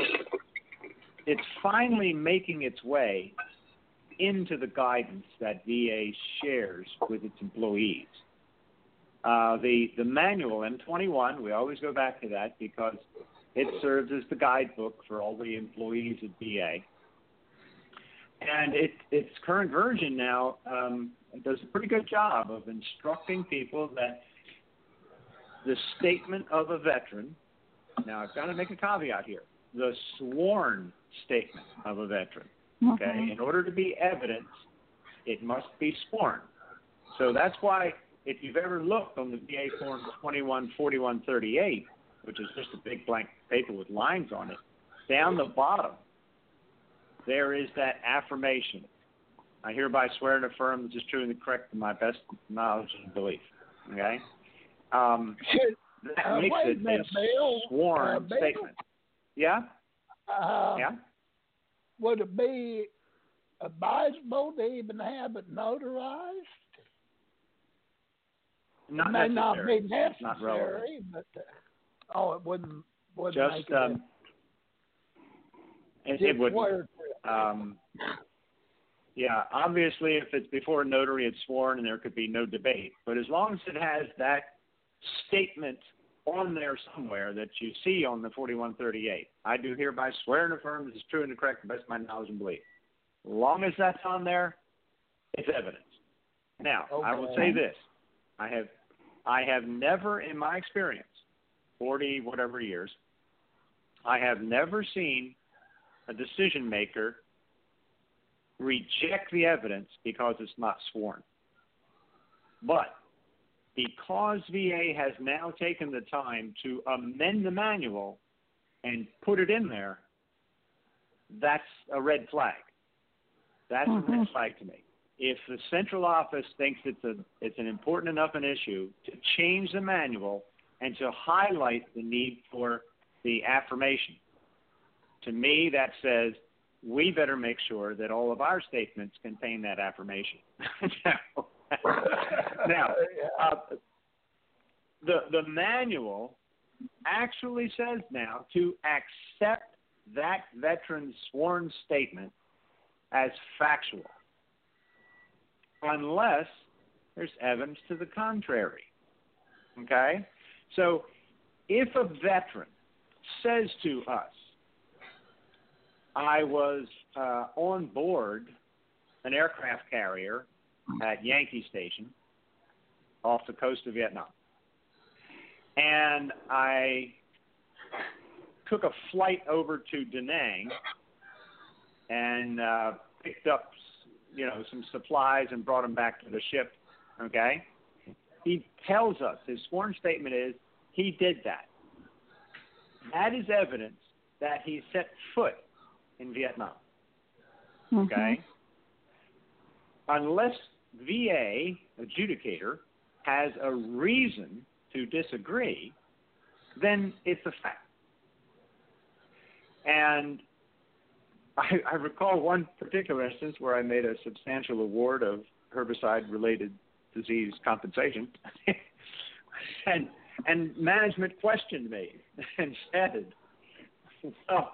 it's finally making its way into the guidance that VA shares with its employees. Uh, the the manual M21, we always go back to that because it serves as the guidebook for all the employees at VA. And it, its current version now um, does a pretty good job of instructing people that the statement of a veteran Now, I've got to make a caveat here. The sworn statement of a veteran. Okay. Mhm. In order to be evidence, it must be sworn. So that's why, if you've ever looked on the VA form 214138, which is just a big blank paper with lines on it, down the bottom, there is that affirmation. I hereby swear and affirm this is true and correct to my best knowledge and belief. Okay? Um, that Uh, makes it minute, a Bill. sworn Uh, Bill? statement. Yeah? Uh, Yeah? Would it be advisable to even have it notarized? Not it may not necessary. be It's not necessary, but uh, oh, it wouldn't wouldn't Just make it. um, it, it wouldn't. Um, yeah, obviously, if it's before a notary, it's sworn, and there could be no debate. But as long as it has that statement on there somewhere that you see on the 4138, I do hereby swear and affirm this is true and correct to the best of my knowledge and belief. As long as that's on there, it's evidence. Now, I will say this: I have, I have never, in my experience, 40 whatever years, I have never seen a decision maker reject the evidence because it's not sworn. But because VA has now taken the time to amend the manual and put it in there, that's a red flag. That's a red mm-hmm. flag to me. If the central office thinks it's a it's an important enough an issue to change the manual and to highlight the need for the affirmation, to me that says we better make sure that all of our statements contain that affirmation. now uh, the the manual actually says now to accept that veteran's sworn statement as factual, unless there's evidence to the contrary. Okay, so if a veteran says to us, I was uh, on board an aircraft carrier at Yankee Station off the coast of Vietnam. And I took a flight over to Da Nang and uh, picked up, you know, some supplies and brought them back to the ship. Okay, he tells us his sworn statement is he did that. That is evidence that he set foot in Vietnam. Okay? Unless VA adjudicator has a reason to disagree, then it's a fact. And I, I recall one particular instance where I made a substantial award of herbicide related disease compensation. and and management questioned me and said, Well,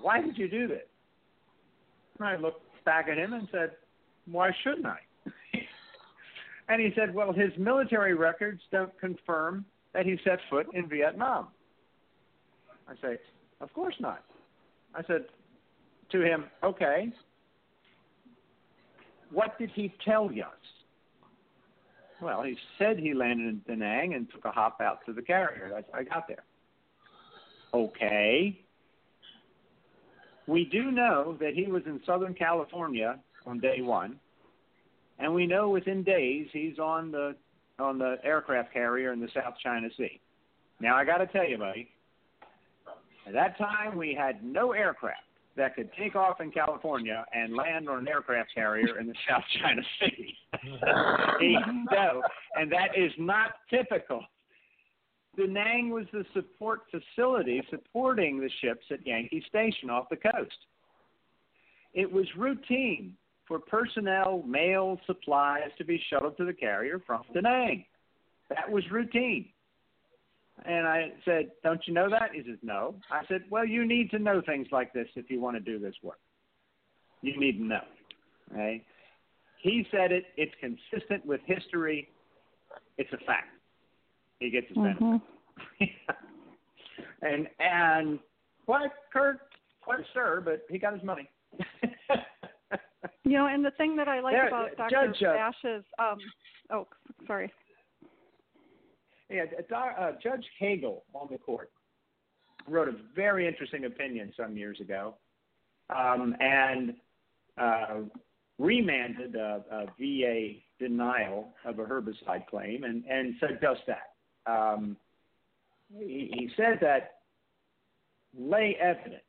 why did you do this? And I looked back at him and said, Why shouldn't I? And he said, Well, his military records don't confirm that he set foot in Vietnam. I say, Of course not. I said to him, Okay, what did he tell us? Well, he said he landed in Da Nang and took a hop out to the carrier. How I got there. Okay. We do know that he was in Southern California on day one, and we know within days he's on the on the aircraft carrier in the South China Sea. Now I got to tell you, buddy, at that time we had no aircraft that could take off in California and land on an aircraft carrier in the South China Sea. no, and that is not typical. Da Nang was the support facility supporting the ships at Yankee Station off the coast. It was routine for personnel, mail, supplies to be shuttled to the carrier from Da Nang. That was routine. And I said, Don't you know that? He says, No. I said, Well, you need to know things like this if you want to do this work. You need to know. Okay? He said it, it's consistent with history, it's a fact. He gets his benefit. Mm-hmm. and and quite Kurt, quite sir, but he got his money. You know, and the thing that I like There- about Dr. Judge, uh, Bash's, um, oh, sorry. Yeah, uh, uh, Judge Hagel on the court wrote a very interesting opinion some years ago, um, and uh, remanded a, a, VA denial of a herbicide claim, and, and said just that. Um, he, he said that lay evidence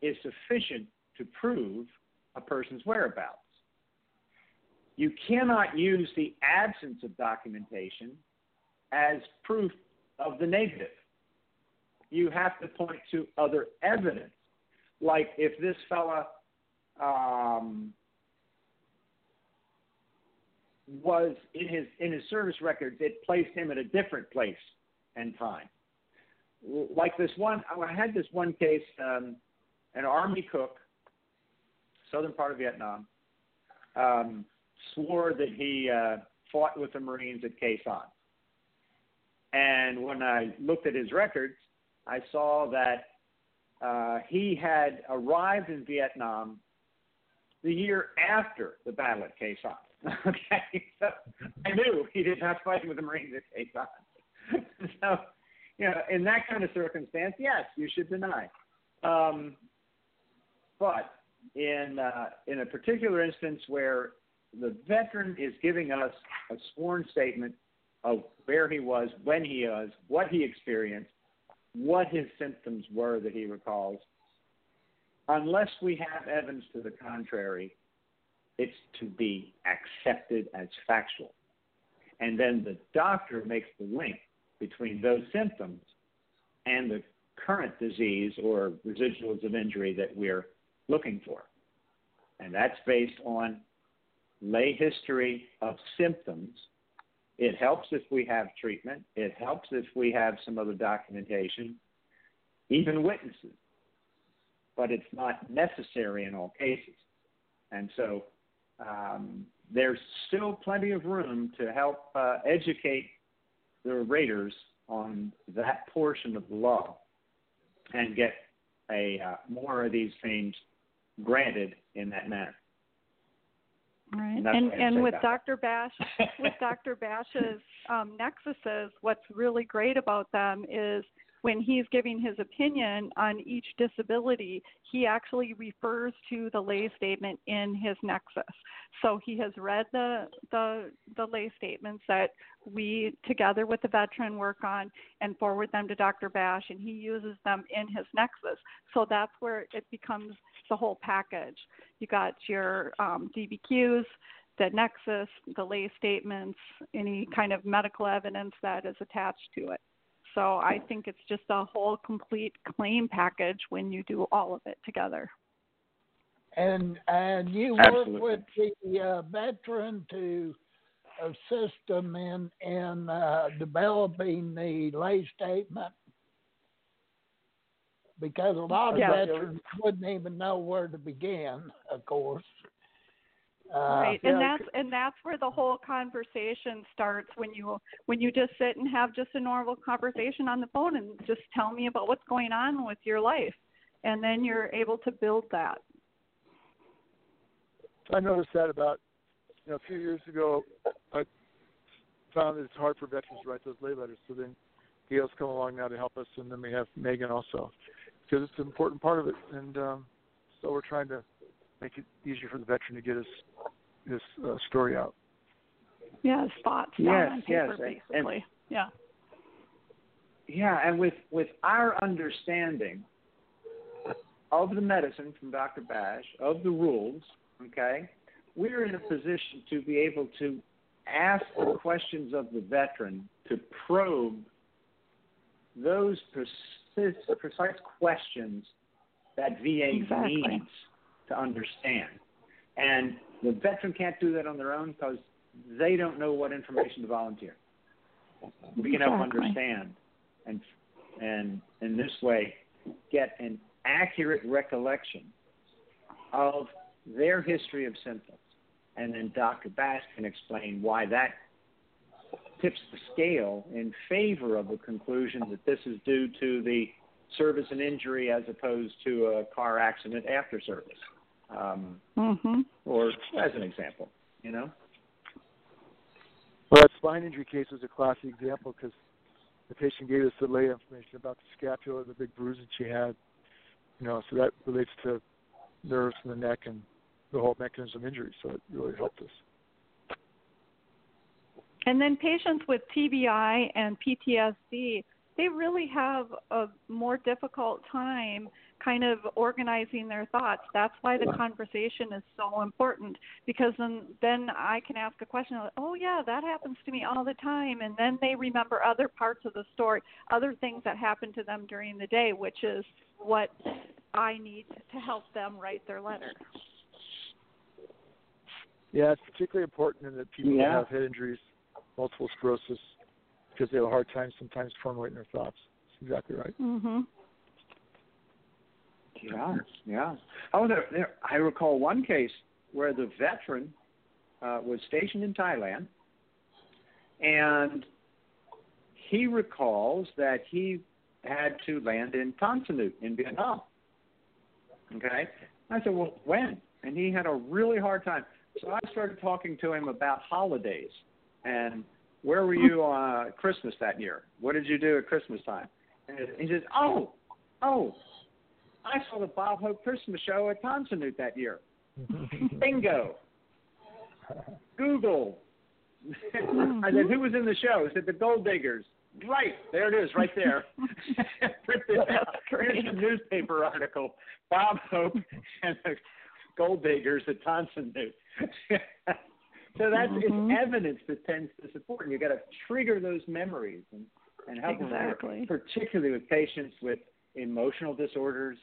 is sufficient to prove a person's whereabouts. You cannot use the absence of documentation as proof of the negative. You have to point to other evidence. Like if this fella um, was in his in his service records, it placed him at a different place and time. Like this one, I had this one case, um, an army cook, southern part of Vietnam, um, swore that he uh, fought with the Marines at Khe Sanh. And when I looked at his records, I saw that uh, he had arrived in Vietnam the year after the battle at Khe Sanh. okay, so I knew he did not fight with the Marines at Khe Sanh. so, you know, in that kind of circumstance, yes, you should deny. Um, but in uh, in a particular instance where the veteran is giving us a sworn statement of where he was, when he was, what he experienced, what his symptoms were that he recalls. Unless we have evidence to the contrary, it's to be accepted as factual. And then the doctor makes the link between those symptoms and the current disease or residuals of injury that we're looking for. And that's based on lay history of symptoms it helps if we have treatment. It helps if we have some other documentation, even witnesses. But it's not necessary in all cases. And so um, there's still plenty of room to help uh, educate the raters on that portion of the law and get a uh, more of these things granted in that manner. Right, and and with Dr. Bash, with Dr. Bash's um, nexuses, what's really great about them is when he's giving his opinion on each disability, he actually refers to the lay statement in his nexus. So he has read the the, the lay statements that we together with the veteran work on and forward them to Dr. Bash, and he uses them in his nexus. So that's where it becomes the whole package. You got your um, DBQs, the nexus, the lay statements, any kind of medical evidence that is attached to it. So I think it's just a whole complete claim package when you do all of it together. And and you Absolutely. work with the uh, veteran to assist them in in uh, developing the lay statement because a lot of Yeah. veterans wouldn't even know where to begin. Of course. Uh, right and yeah, that's and that's where the whole conversation starts when you when you just sit and have just a normal conversation on the phone and just tell me about what's going on with your life and then you're able to build that I noticed that about you know a few years ago. I found that it's hard for veterans to write those lay letters. So then Gail's come along now to help us, and then we have Megan also because it's an important part of it. And um, so we're trying to make it easier for the veteran to get his his uh, story out. yeah thoughts down Yes, on yes, paper and- basically yeah Yeah, and with with our understanding of the medicine from Dr. Bash, of the rules, okay, we're in a position to be able to ask the questions of the veteran to probe those precise, precise questions that VA Exactly. needs to understand. And the veteran can't do that on their own because they don't know what information to volunteer. We can help Exactly. understand and and in this way get an accurate recollection of their history of symptoms. And then Dr. Bash can explain why that tips the scale in favor of the conclusion that this is due to the service and injury as opposed to a car accident after service. Um, mhm or as an example, you know? Well, that spine injury case was a classic example because the patient gave us the lay information about the scapula, the big bruise that she had. You know, so that relates to nerves in the neck and the whole mechanism of injury. So it really helped us. And then patients with TBI and PTSD, they really have a more difficult time kind of organizing their thoughts. That's why the conversation is so important because then then I can ask a question like, "Oh yeah, that happens to me all the time." And then they remember other parts of the story, other things that happened to them during the day, which is what I need to help them write their letter. Yeah, it's particularly important in the people Yeah. have head injuries, multiple sclerosis, because they have a hard time sometimes formulating their thoughts. That's exactly right. Mm-hmm. Yeah, yeah. Oh, there, there, I recall one case where the veteran uh, was stationed in Thailand, and he recalls that he had to land in Tan Son Nhut in Vietnam. Okay, I said, well, when? And he had a really hard time. So I started talking to him about holidays and where were you on uh, Christmas that year? What did you do at Christmas time? And he says, oh, oh, I saw the Bob Hope Christmas show at Tan Son that year. Bingo. Google. I said, who was in the show? He said, the Gold Diggers. Right, there it is, right there. Print out. Here's a newspaper article. Bob Hope and the Gold Diggers at Tan Son Nhut. so that's Mhm. it's evidence that tends to support, and you got to trigger those memories and and help them particularly with patients with emotional disorders,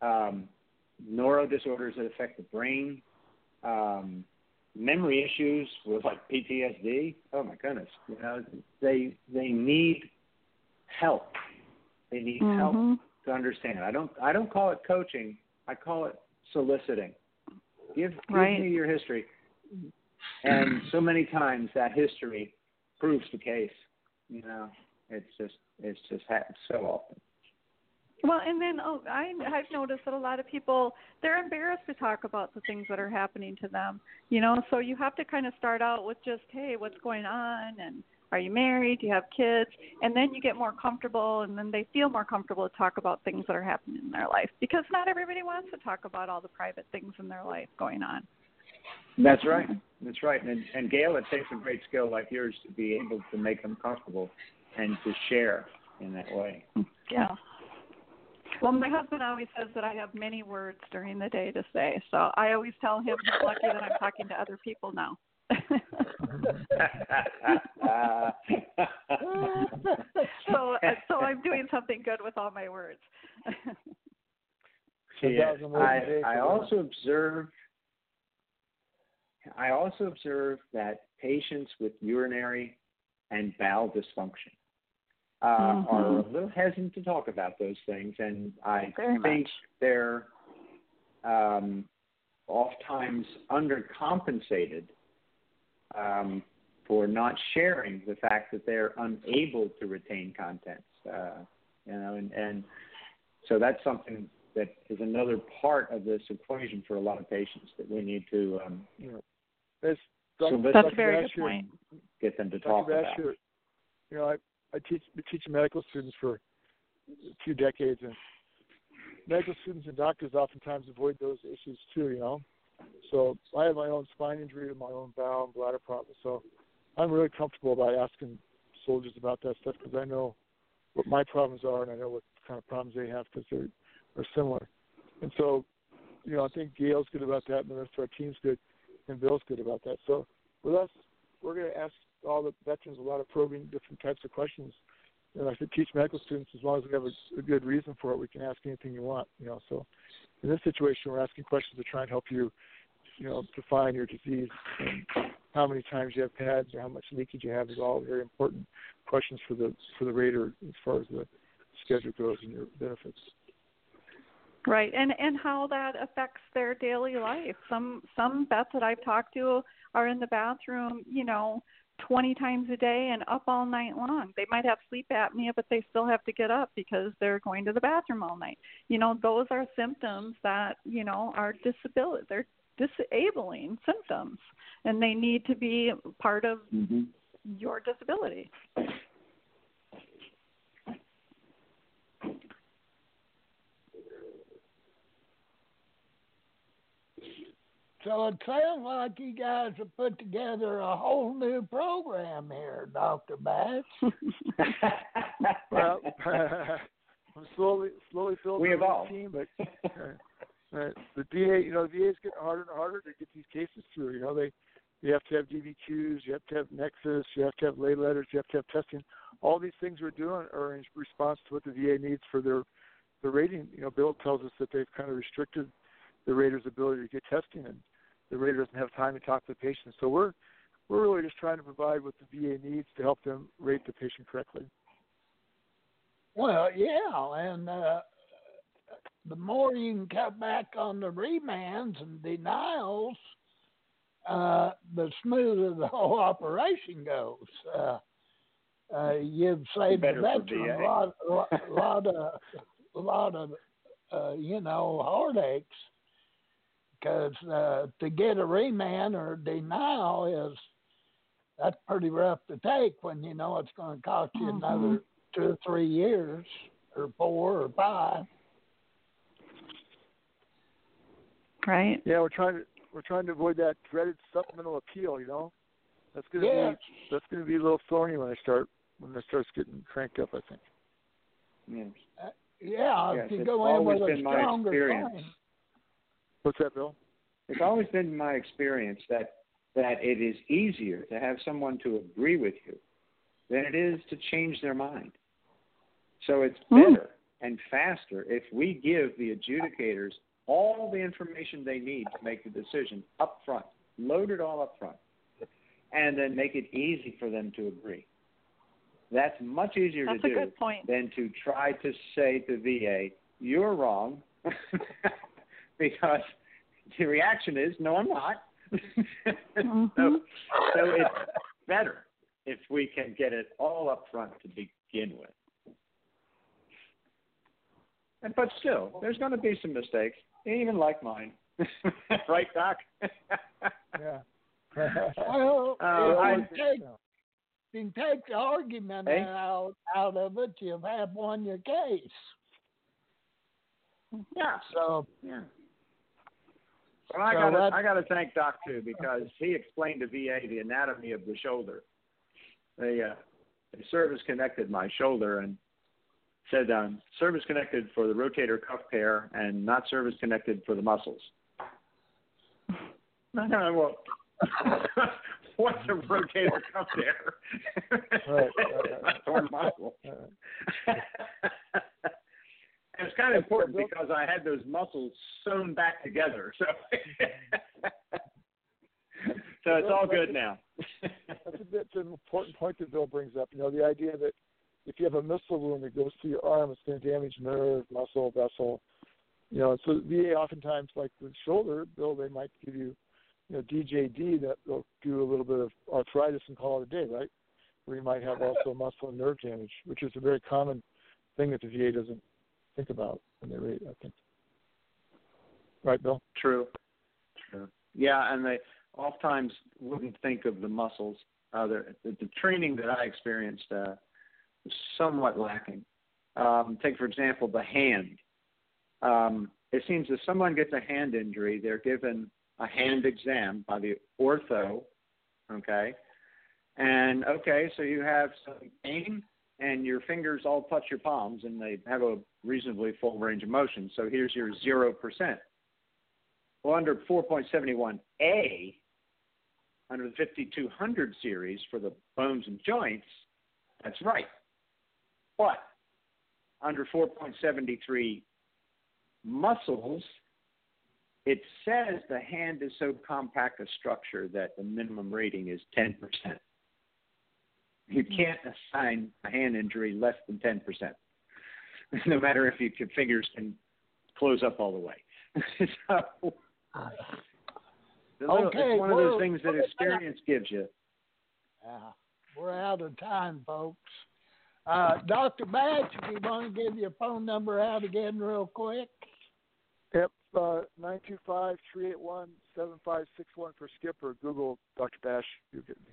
um, neuro disorders that affect the brain, um, memory issues with like PTSD. Oh my goodness, you know they they need help. They need help Mhm. to understand. I don't I don't call it coaching. I call it soliciting. Give give Right. me your history. And so many times that history proves the case. You know, it's just it's just happened so often. Well, and then oh, I I've noticed that a lot of people they're embarrassed to talk about the things that are happening to them. You know, so you have to kind of start out with just, hey, what's going on, and are you married? Do you have kids? And then you get more comfortable, and then they feel more comfortable to talk about things that are happening in their life because not everybody wants to talk about all the private things in their life going on. That's right. That's right. And and Gail, it takes a great skill like yours to be able to make them comfortable and to share in that way. Yeah. Well, my husband always says that I have many words during the day to say, so I always tell him he's lucky that I'm talking to other people now. so, uh, so I'm doing something good with all my words. Yeah, 10,000 words a day I, I also observe I also observe that patients with urinary and bowel dysfunction uh, are a little hesitant to talk about those things, and I Very think much. they're um, oftentimes undercompensated um, for not sharing the fact that they're unable to retain contents. Uh, you know, and, and so that's something that is another part of this equation for a lot of patients that we need to um, You know, it's, So Dr. let's- That's a Dr. very good Basher- point. get them to Dr. talk about. Basher, you know, I, I teach been teaching medical students for a few decades, and medical students and doctors oftentimes avoid those issues too. You know, so I have my own spine injury and my own bowel and bladder problems, so I'm really comfortable about asking soldiers about that stuff because I know what my problems are and I know what kind of problems they have because they're are similar. And so, you know, I think Gail's good about that, and the rest of our team's good, and Bill's good about that. So with us, we're going to ask all the veterans a lot of probing, different types of questions. And I should teach medical students as long as we have a, a good reason for it, we can ask anything you want. You know, so in this situation, we're asking questions to try and help you, you know, define your disease and how many times you have pads or how much leakage you have is all very important questions for the for the rater as far as the schedule goes and your benefits. Right, and and how that affects their daily life. Some some vets that I've talked to are in the bathroom, you know, 20 times a day and up all night long. They might have sleep apnea, but they still have to get up because they're going to the bathroom all night. You know, those are symptoms that you know are disability. They're disabling symptoms, and they need to be part of Mm-hmm. your disability. So it sounds like you guys have put together a whole new program here, Doctor Bash. well, I'm slowly slowly filling We the team, but uh, uh, the VA, you know, the VA is getting harder and harder to get these cases through. You know, they you have to have DBQs, you have to have Nexus, you have to have lay letters, you have to have testing. All these things we're doing are in response to what the VA needs for their the rating. You know, Bill tells us that they've kind of restricted the rater's ability to get testing, and the rater doesn't have time to talk to the patient. So we're we're really just trying to provide what the VA needs to help them rate the patient correctly. Well, yeah, and uh, the more you can cut back on the remands and denials, uh, the smoother the whole operation goes. Uh, uh, you've saved the veteran a lot, a lot, a lot of, a lot of, uh, you know, heartaches. Because uh, to get a remand or denial is that's pretty rough to take when you know it's going to cost you Mhm. another two or three years or four or five. Right. Yeah, we're trying to we're trying to avoid that dreaded supplemental appeal. You know, that's gonna Yeah. be that's gonna be a little thorny when I start when it starts getting cranked up. I think. Yes. Yeah, Yes, if you it's go in always with a been my stronger experience. claim. What's that, Bill? It's always been my experience that that it is easier to have someone to agree with you than it is to change their mind. So it's Hmm. better and faster if we give the adjudicators all the information they need to make the decision up front, load it all up front, and then make it easy for them to agree. That's much easier That's to a do good point. than to try to say to VA, you're wrong, because the reaction is, no, I'm not. Mhm. so, so it's better if we can get it all up front to begin with. And, but still, there's going to be some mistakes, even like mine. right, Doc? Yeah. Well, Uh, if I- you take, if you take the argument Hey? out out of it, you've had won your case. yeah. So Yeah. Well, I So got to I got to thank Doc too because he explained to VA the anatomy of the shoulder. They uh, they service connected my shoulder and said um, service connected for the rotator cuff pair and not service connected for the muscles. well, what's a rotator cuff pair? Right, right, right. Or muscle. And it's kind of important because I had those muscles sewn back together. So, so it's all good now. that's a bit an important point that Bill brings up. You know, the idea that if you have a missile wound that goes through your arm, it's going to damage nerve, muscle, vessel. You know, so VA oftentimes, like with shoulder, Bill, they might give you, you know, DJD that they'll do a little bit of arthritis and call it a day, right? Where you might have also muscle and nerve damage, which is a very common thing that the VA doesn't think about when they read. I think. Right, Bill. True. True. Yeah, and they oftentimes wouldn't think of the muscles. Uh, the, the training that I experienced uh, was somewhat lacking. Um, take, for example, the hand. Um, it seems if someone gets a hand injury, they're given a hand exam by the ortho, okay? And, okay, so you have some pain and your fingers all touch your palms and they have a reasonably full range of motion. So here's your 0%. Well, under 4.71A, under the 5200 series for the bones and joints, that's right. But under 4.73 muscles, it says the hand is so compact a structure that the minimum rating is 10%. You can't assign a hand injury less than 10%, no matter if you, your fingers can close up all the way. so, the little- Okay, it's one of well, those things that experience gives you. Yeah, we're out of time, folks. Uh, Dr. Bash, if you want to give your phone number out again real quick. Yep, uh, nine two five three eight one seven five six one for Skip or Google Dr. Bash. You get me.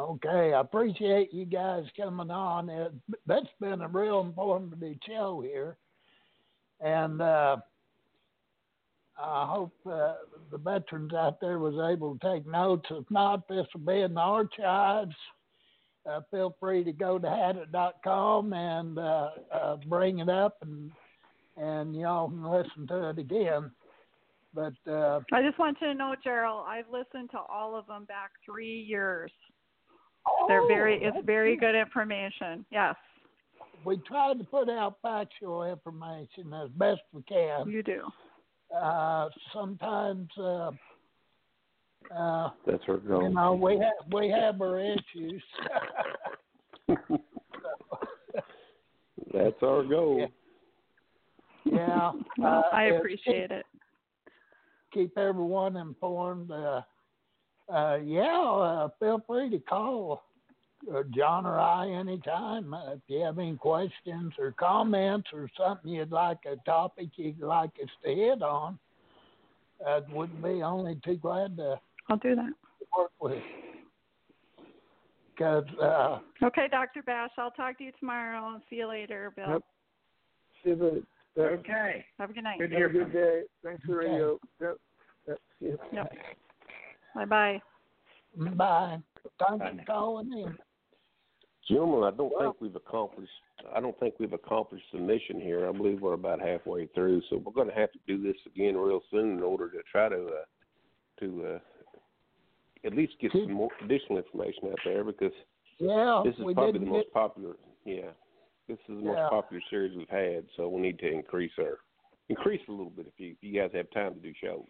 Okay, I appreciate you guys coming on. It, that's been a real informative show here. And uh, I hope uh, the veterans out there was able to take notes. If not, this will be in the archives. Uh, feel free to go to hadit.com and uh, uh, bring it up, and and y'all can listen to it again. But uh, I just want you to know, Gerald, I've listened to all of them back three years. They're very, Oh, it's very good. good information. Yes, we try to put out factual information as best we can. you do. Uh, sometimes, uh, uh, That's our goal. you know, we have we have our issues. That's our goal. yeah, Well, uh, I if- appreciate it. keep everyone informed. Uh, yeah, uh, feel free to call uh, John or I anytime uh, if you have any questions or comments or something you'd like a topic you'd like us to hit on. Uh, would be only too glad to I'll do that. work with. Because uh, Okay, Dr. Bash, I'll talk to you tomorrow and see you later, Bill. Yep. See you later. Okay. Have a good night. Good to Have a good day. Thanks for Okay. radio. Yep. Yep. See you. Yep. Bye bye. bye. Thanks Bye for now. calling in. Gentlemen, I don't think we've accomplished. I don't think we've accomplished the mission here. I believe we're about halfway through, so we're going to have to do this again real soon in order to try to uh, to uh, at least get some more additional information out there because Yeah, this is probably the most popular. Yeah, this is the most Yeah. popular series we've had, so we need to increase our increase a little bit if you if you guys have time to do shows.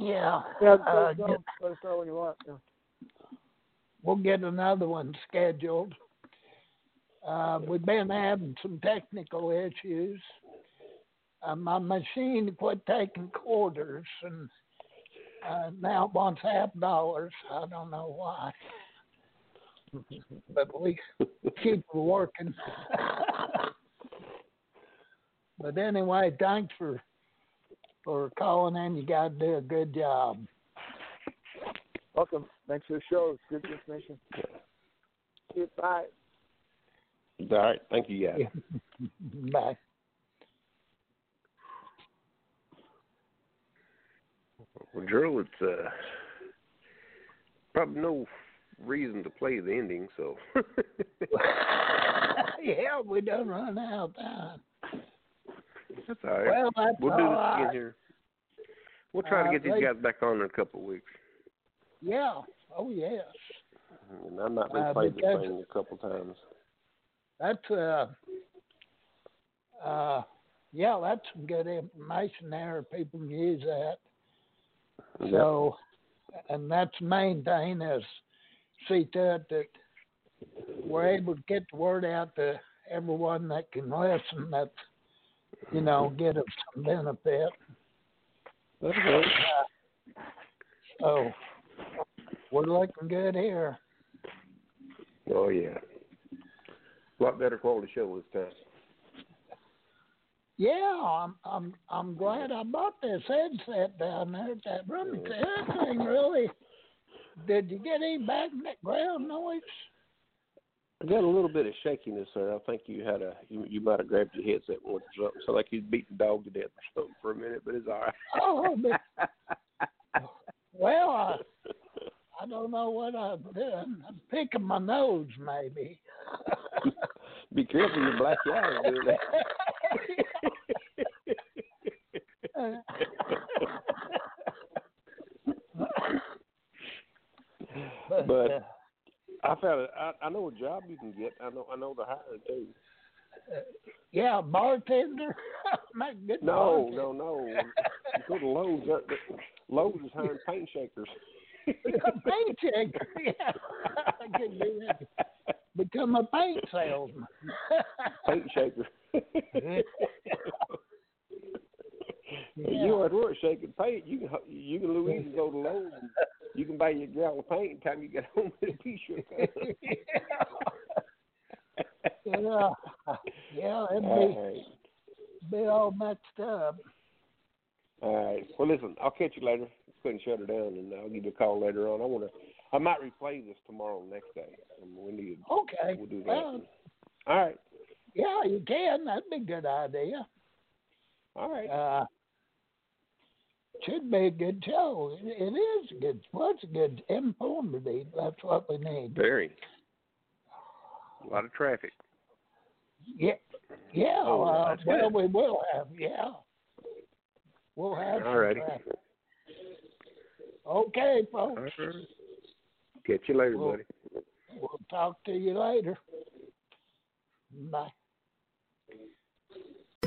Yeah. Yeah, uh, us get- Let us know when you want. Yeah. we'll get another one scheduled. Uh, we've been having some technical issues. Uh, my machine quit taking quarters and uh, now it wants half dollars. I don't know why. but we keep working. but anyway, thanks for for calling in. You guys do a good job. Welcome. Thanks for the show. It's good information. See you. Bye. All right, thank you guys. Bye. Well, Drew, it's uh, probably no reason to play the ending, so. yeah, we done run out of time. That's all right. Well, that's we'll do this again here. We'll try to Uh, get these guys back on in a couple of weeks. Yeah. Oh yes. And I might Uh, replay this because- thing a couple times. That's uh uh yeah, that's some good information there. People can use that. Yep. So and that's the main thing is see to it that we're able to get the word out to everyone that can listen that you know, get us some benefit. Right. Uh, so we're looking good here. Oh yeah. A lot better quality show this time. Yeah, I'm I'm I'm glad I bought this headset down there at that room. That thing really. Did you get any background noise? I got a little bit of shakiness there. I think you had a you, you might have grabbed your headset went or something, so like you beat the dog to death or something for a minute, but it's all right. Oh, oh but, well, I, I don't know what uh, I'm doing. I'm picking my nose, maybe. Be careful your black eyes doing that. but, But- uh, I found it. I, I know a job you can get. I know. I know the hiring too. yeah, bartender. Make good No, bartender. no, no. You go to Lowe's. uh, Lowe's is hiring paint shakers. paint shaker. Yeah, I could do that. Become a paint salesman. paint shaker. Yeah. You at work shaking paint. You can you can Louise go to Lowe's. And you can buy your gallon of paint. in Time you get home with a t-shirt. yeah, yeah, it'd be right. be all mixed up. All right. Well, listen. I'll catch you later. Go ahead and shut her down, and I'll give you a call later on. I want to. I might replay this tomorrow, next day. Um, we need. Okay. We'll do that. Well, All right. yeah, you can. That'd be a good idea. All right. Uh, should be a good show. It, it is a good. What's a good informative? That's what we need. Very. A lot of traffic. Yeah, yeah. Oh, uh, well, good. we will have. Yeah, we'll have Alrighty. traffic. Okay, folks. All right. Catch you later, Well- buddy. We'll talk to you later. Bye.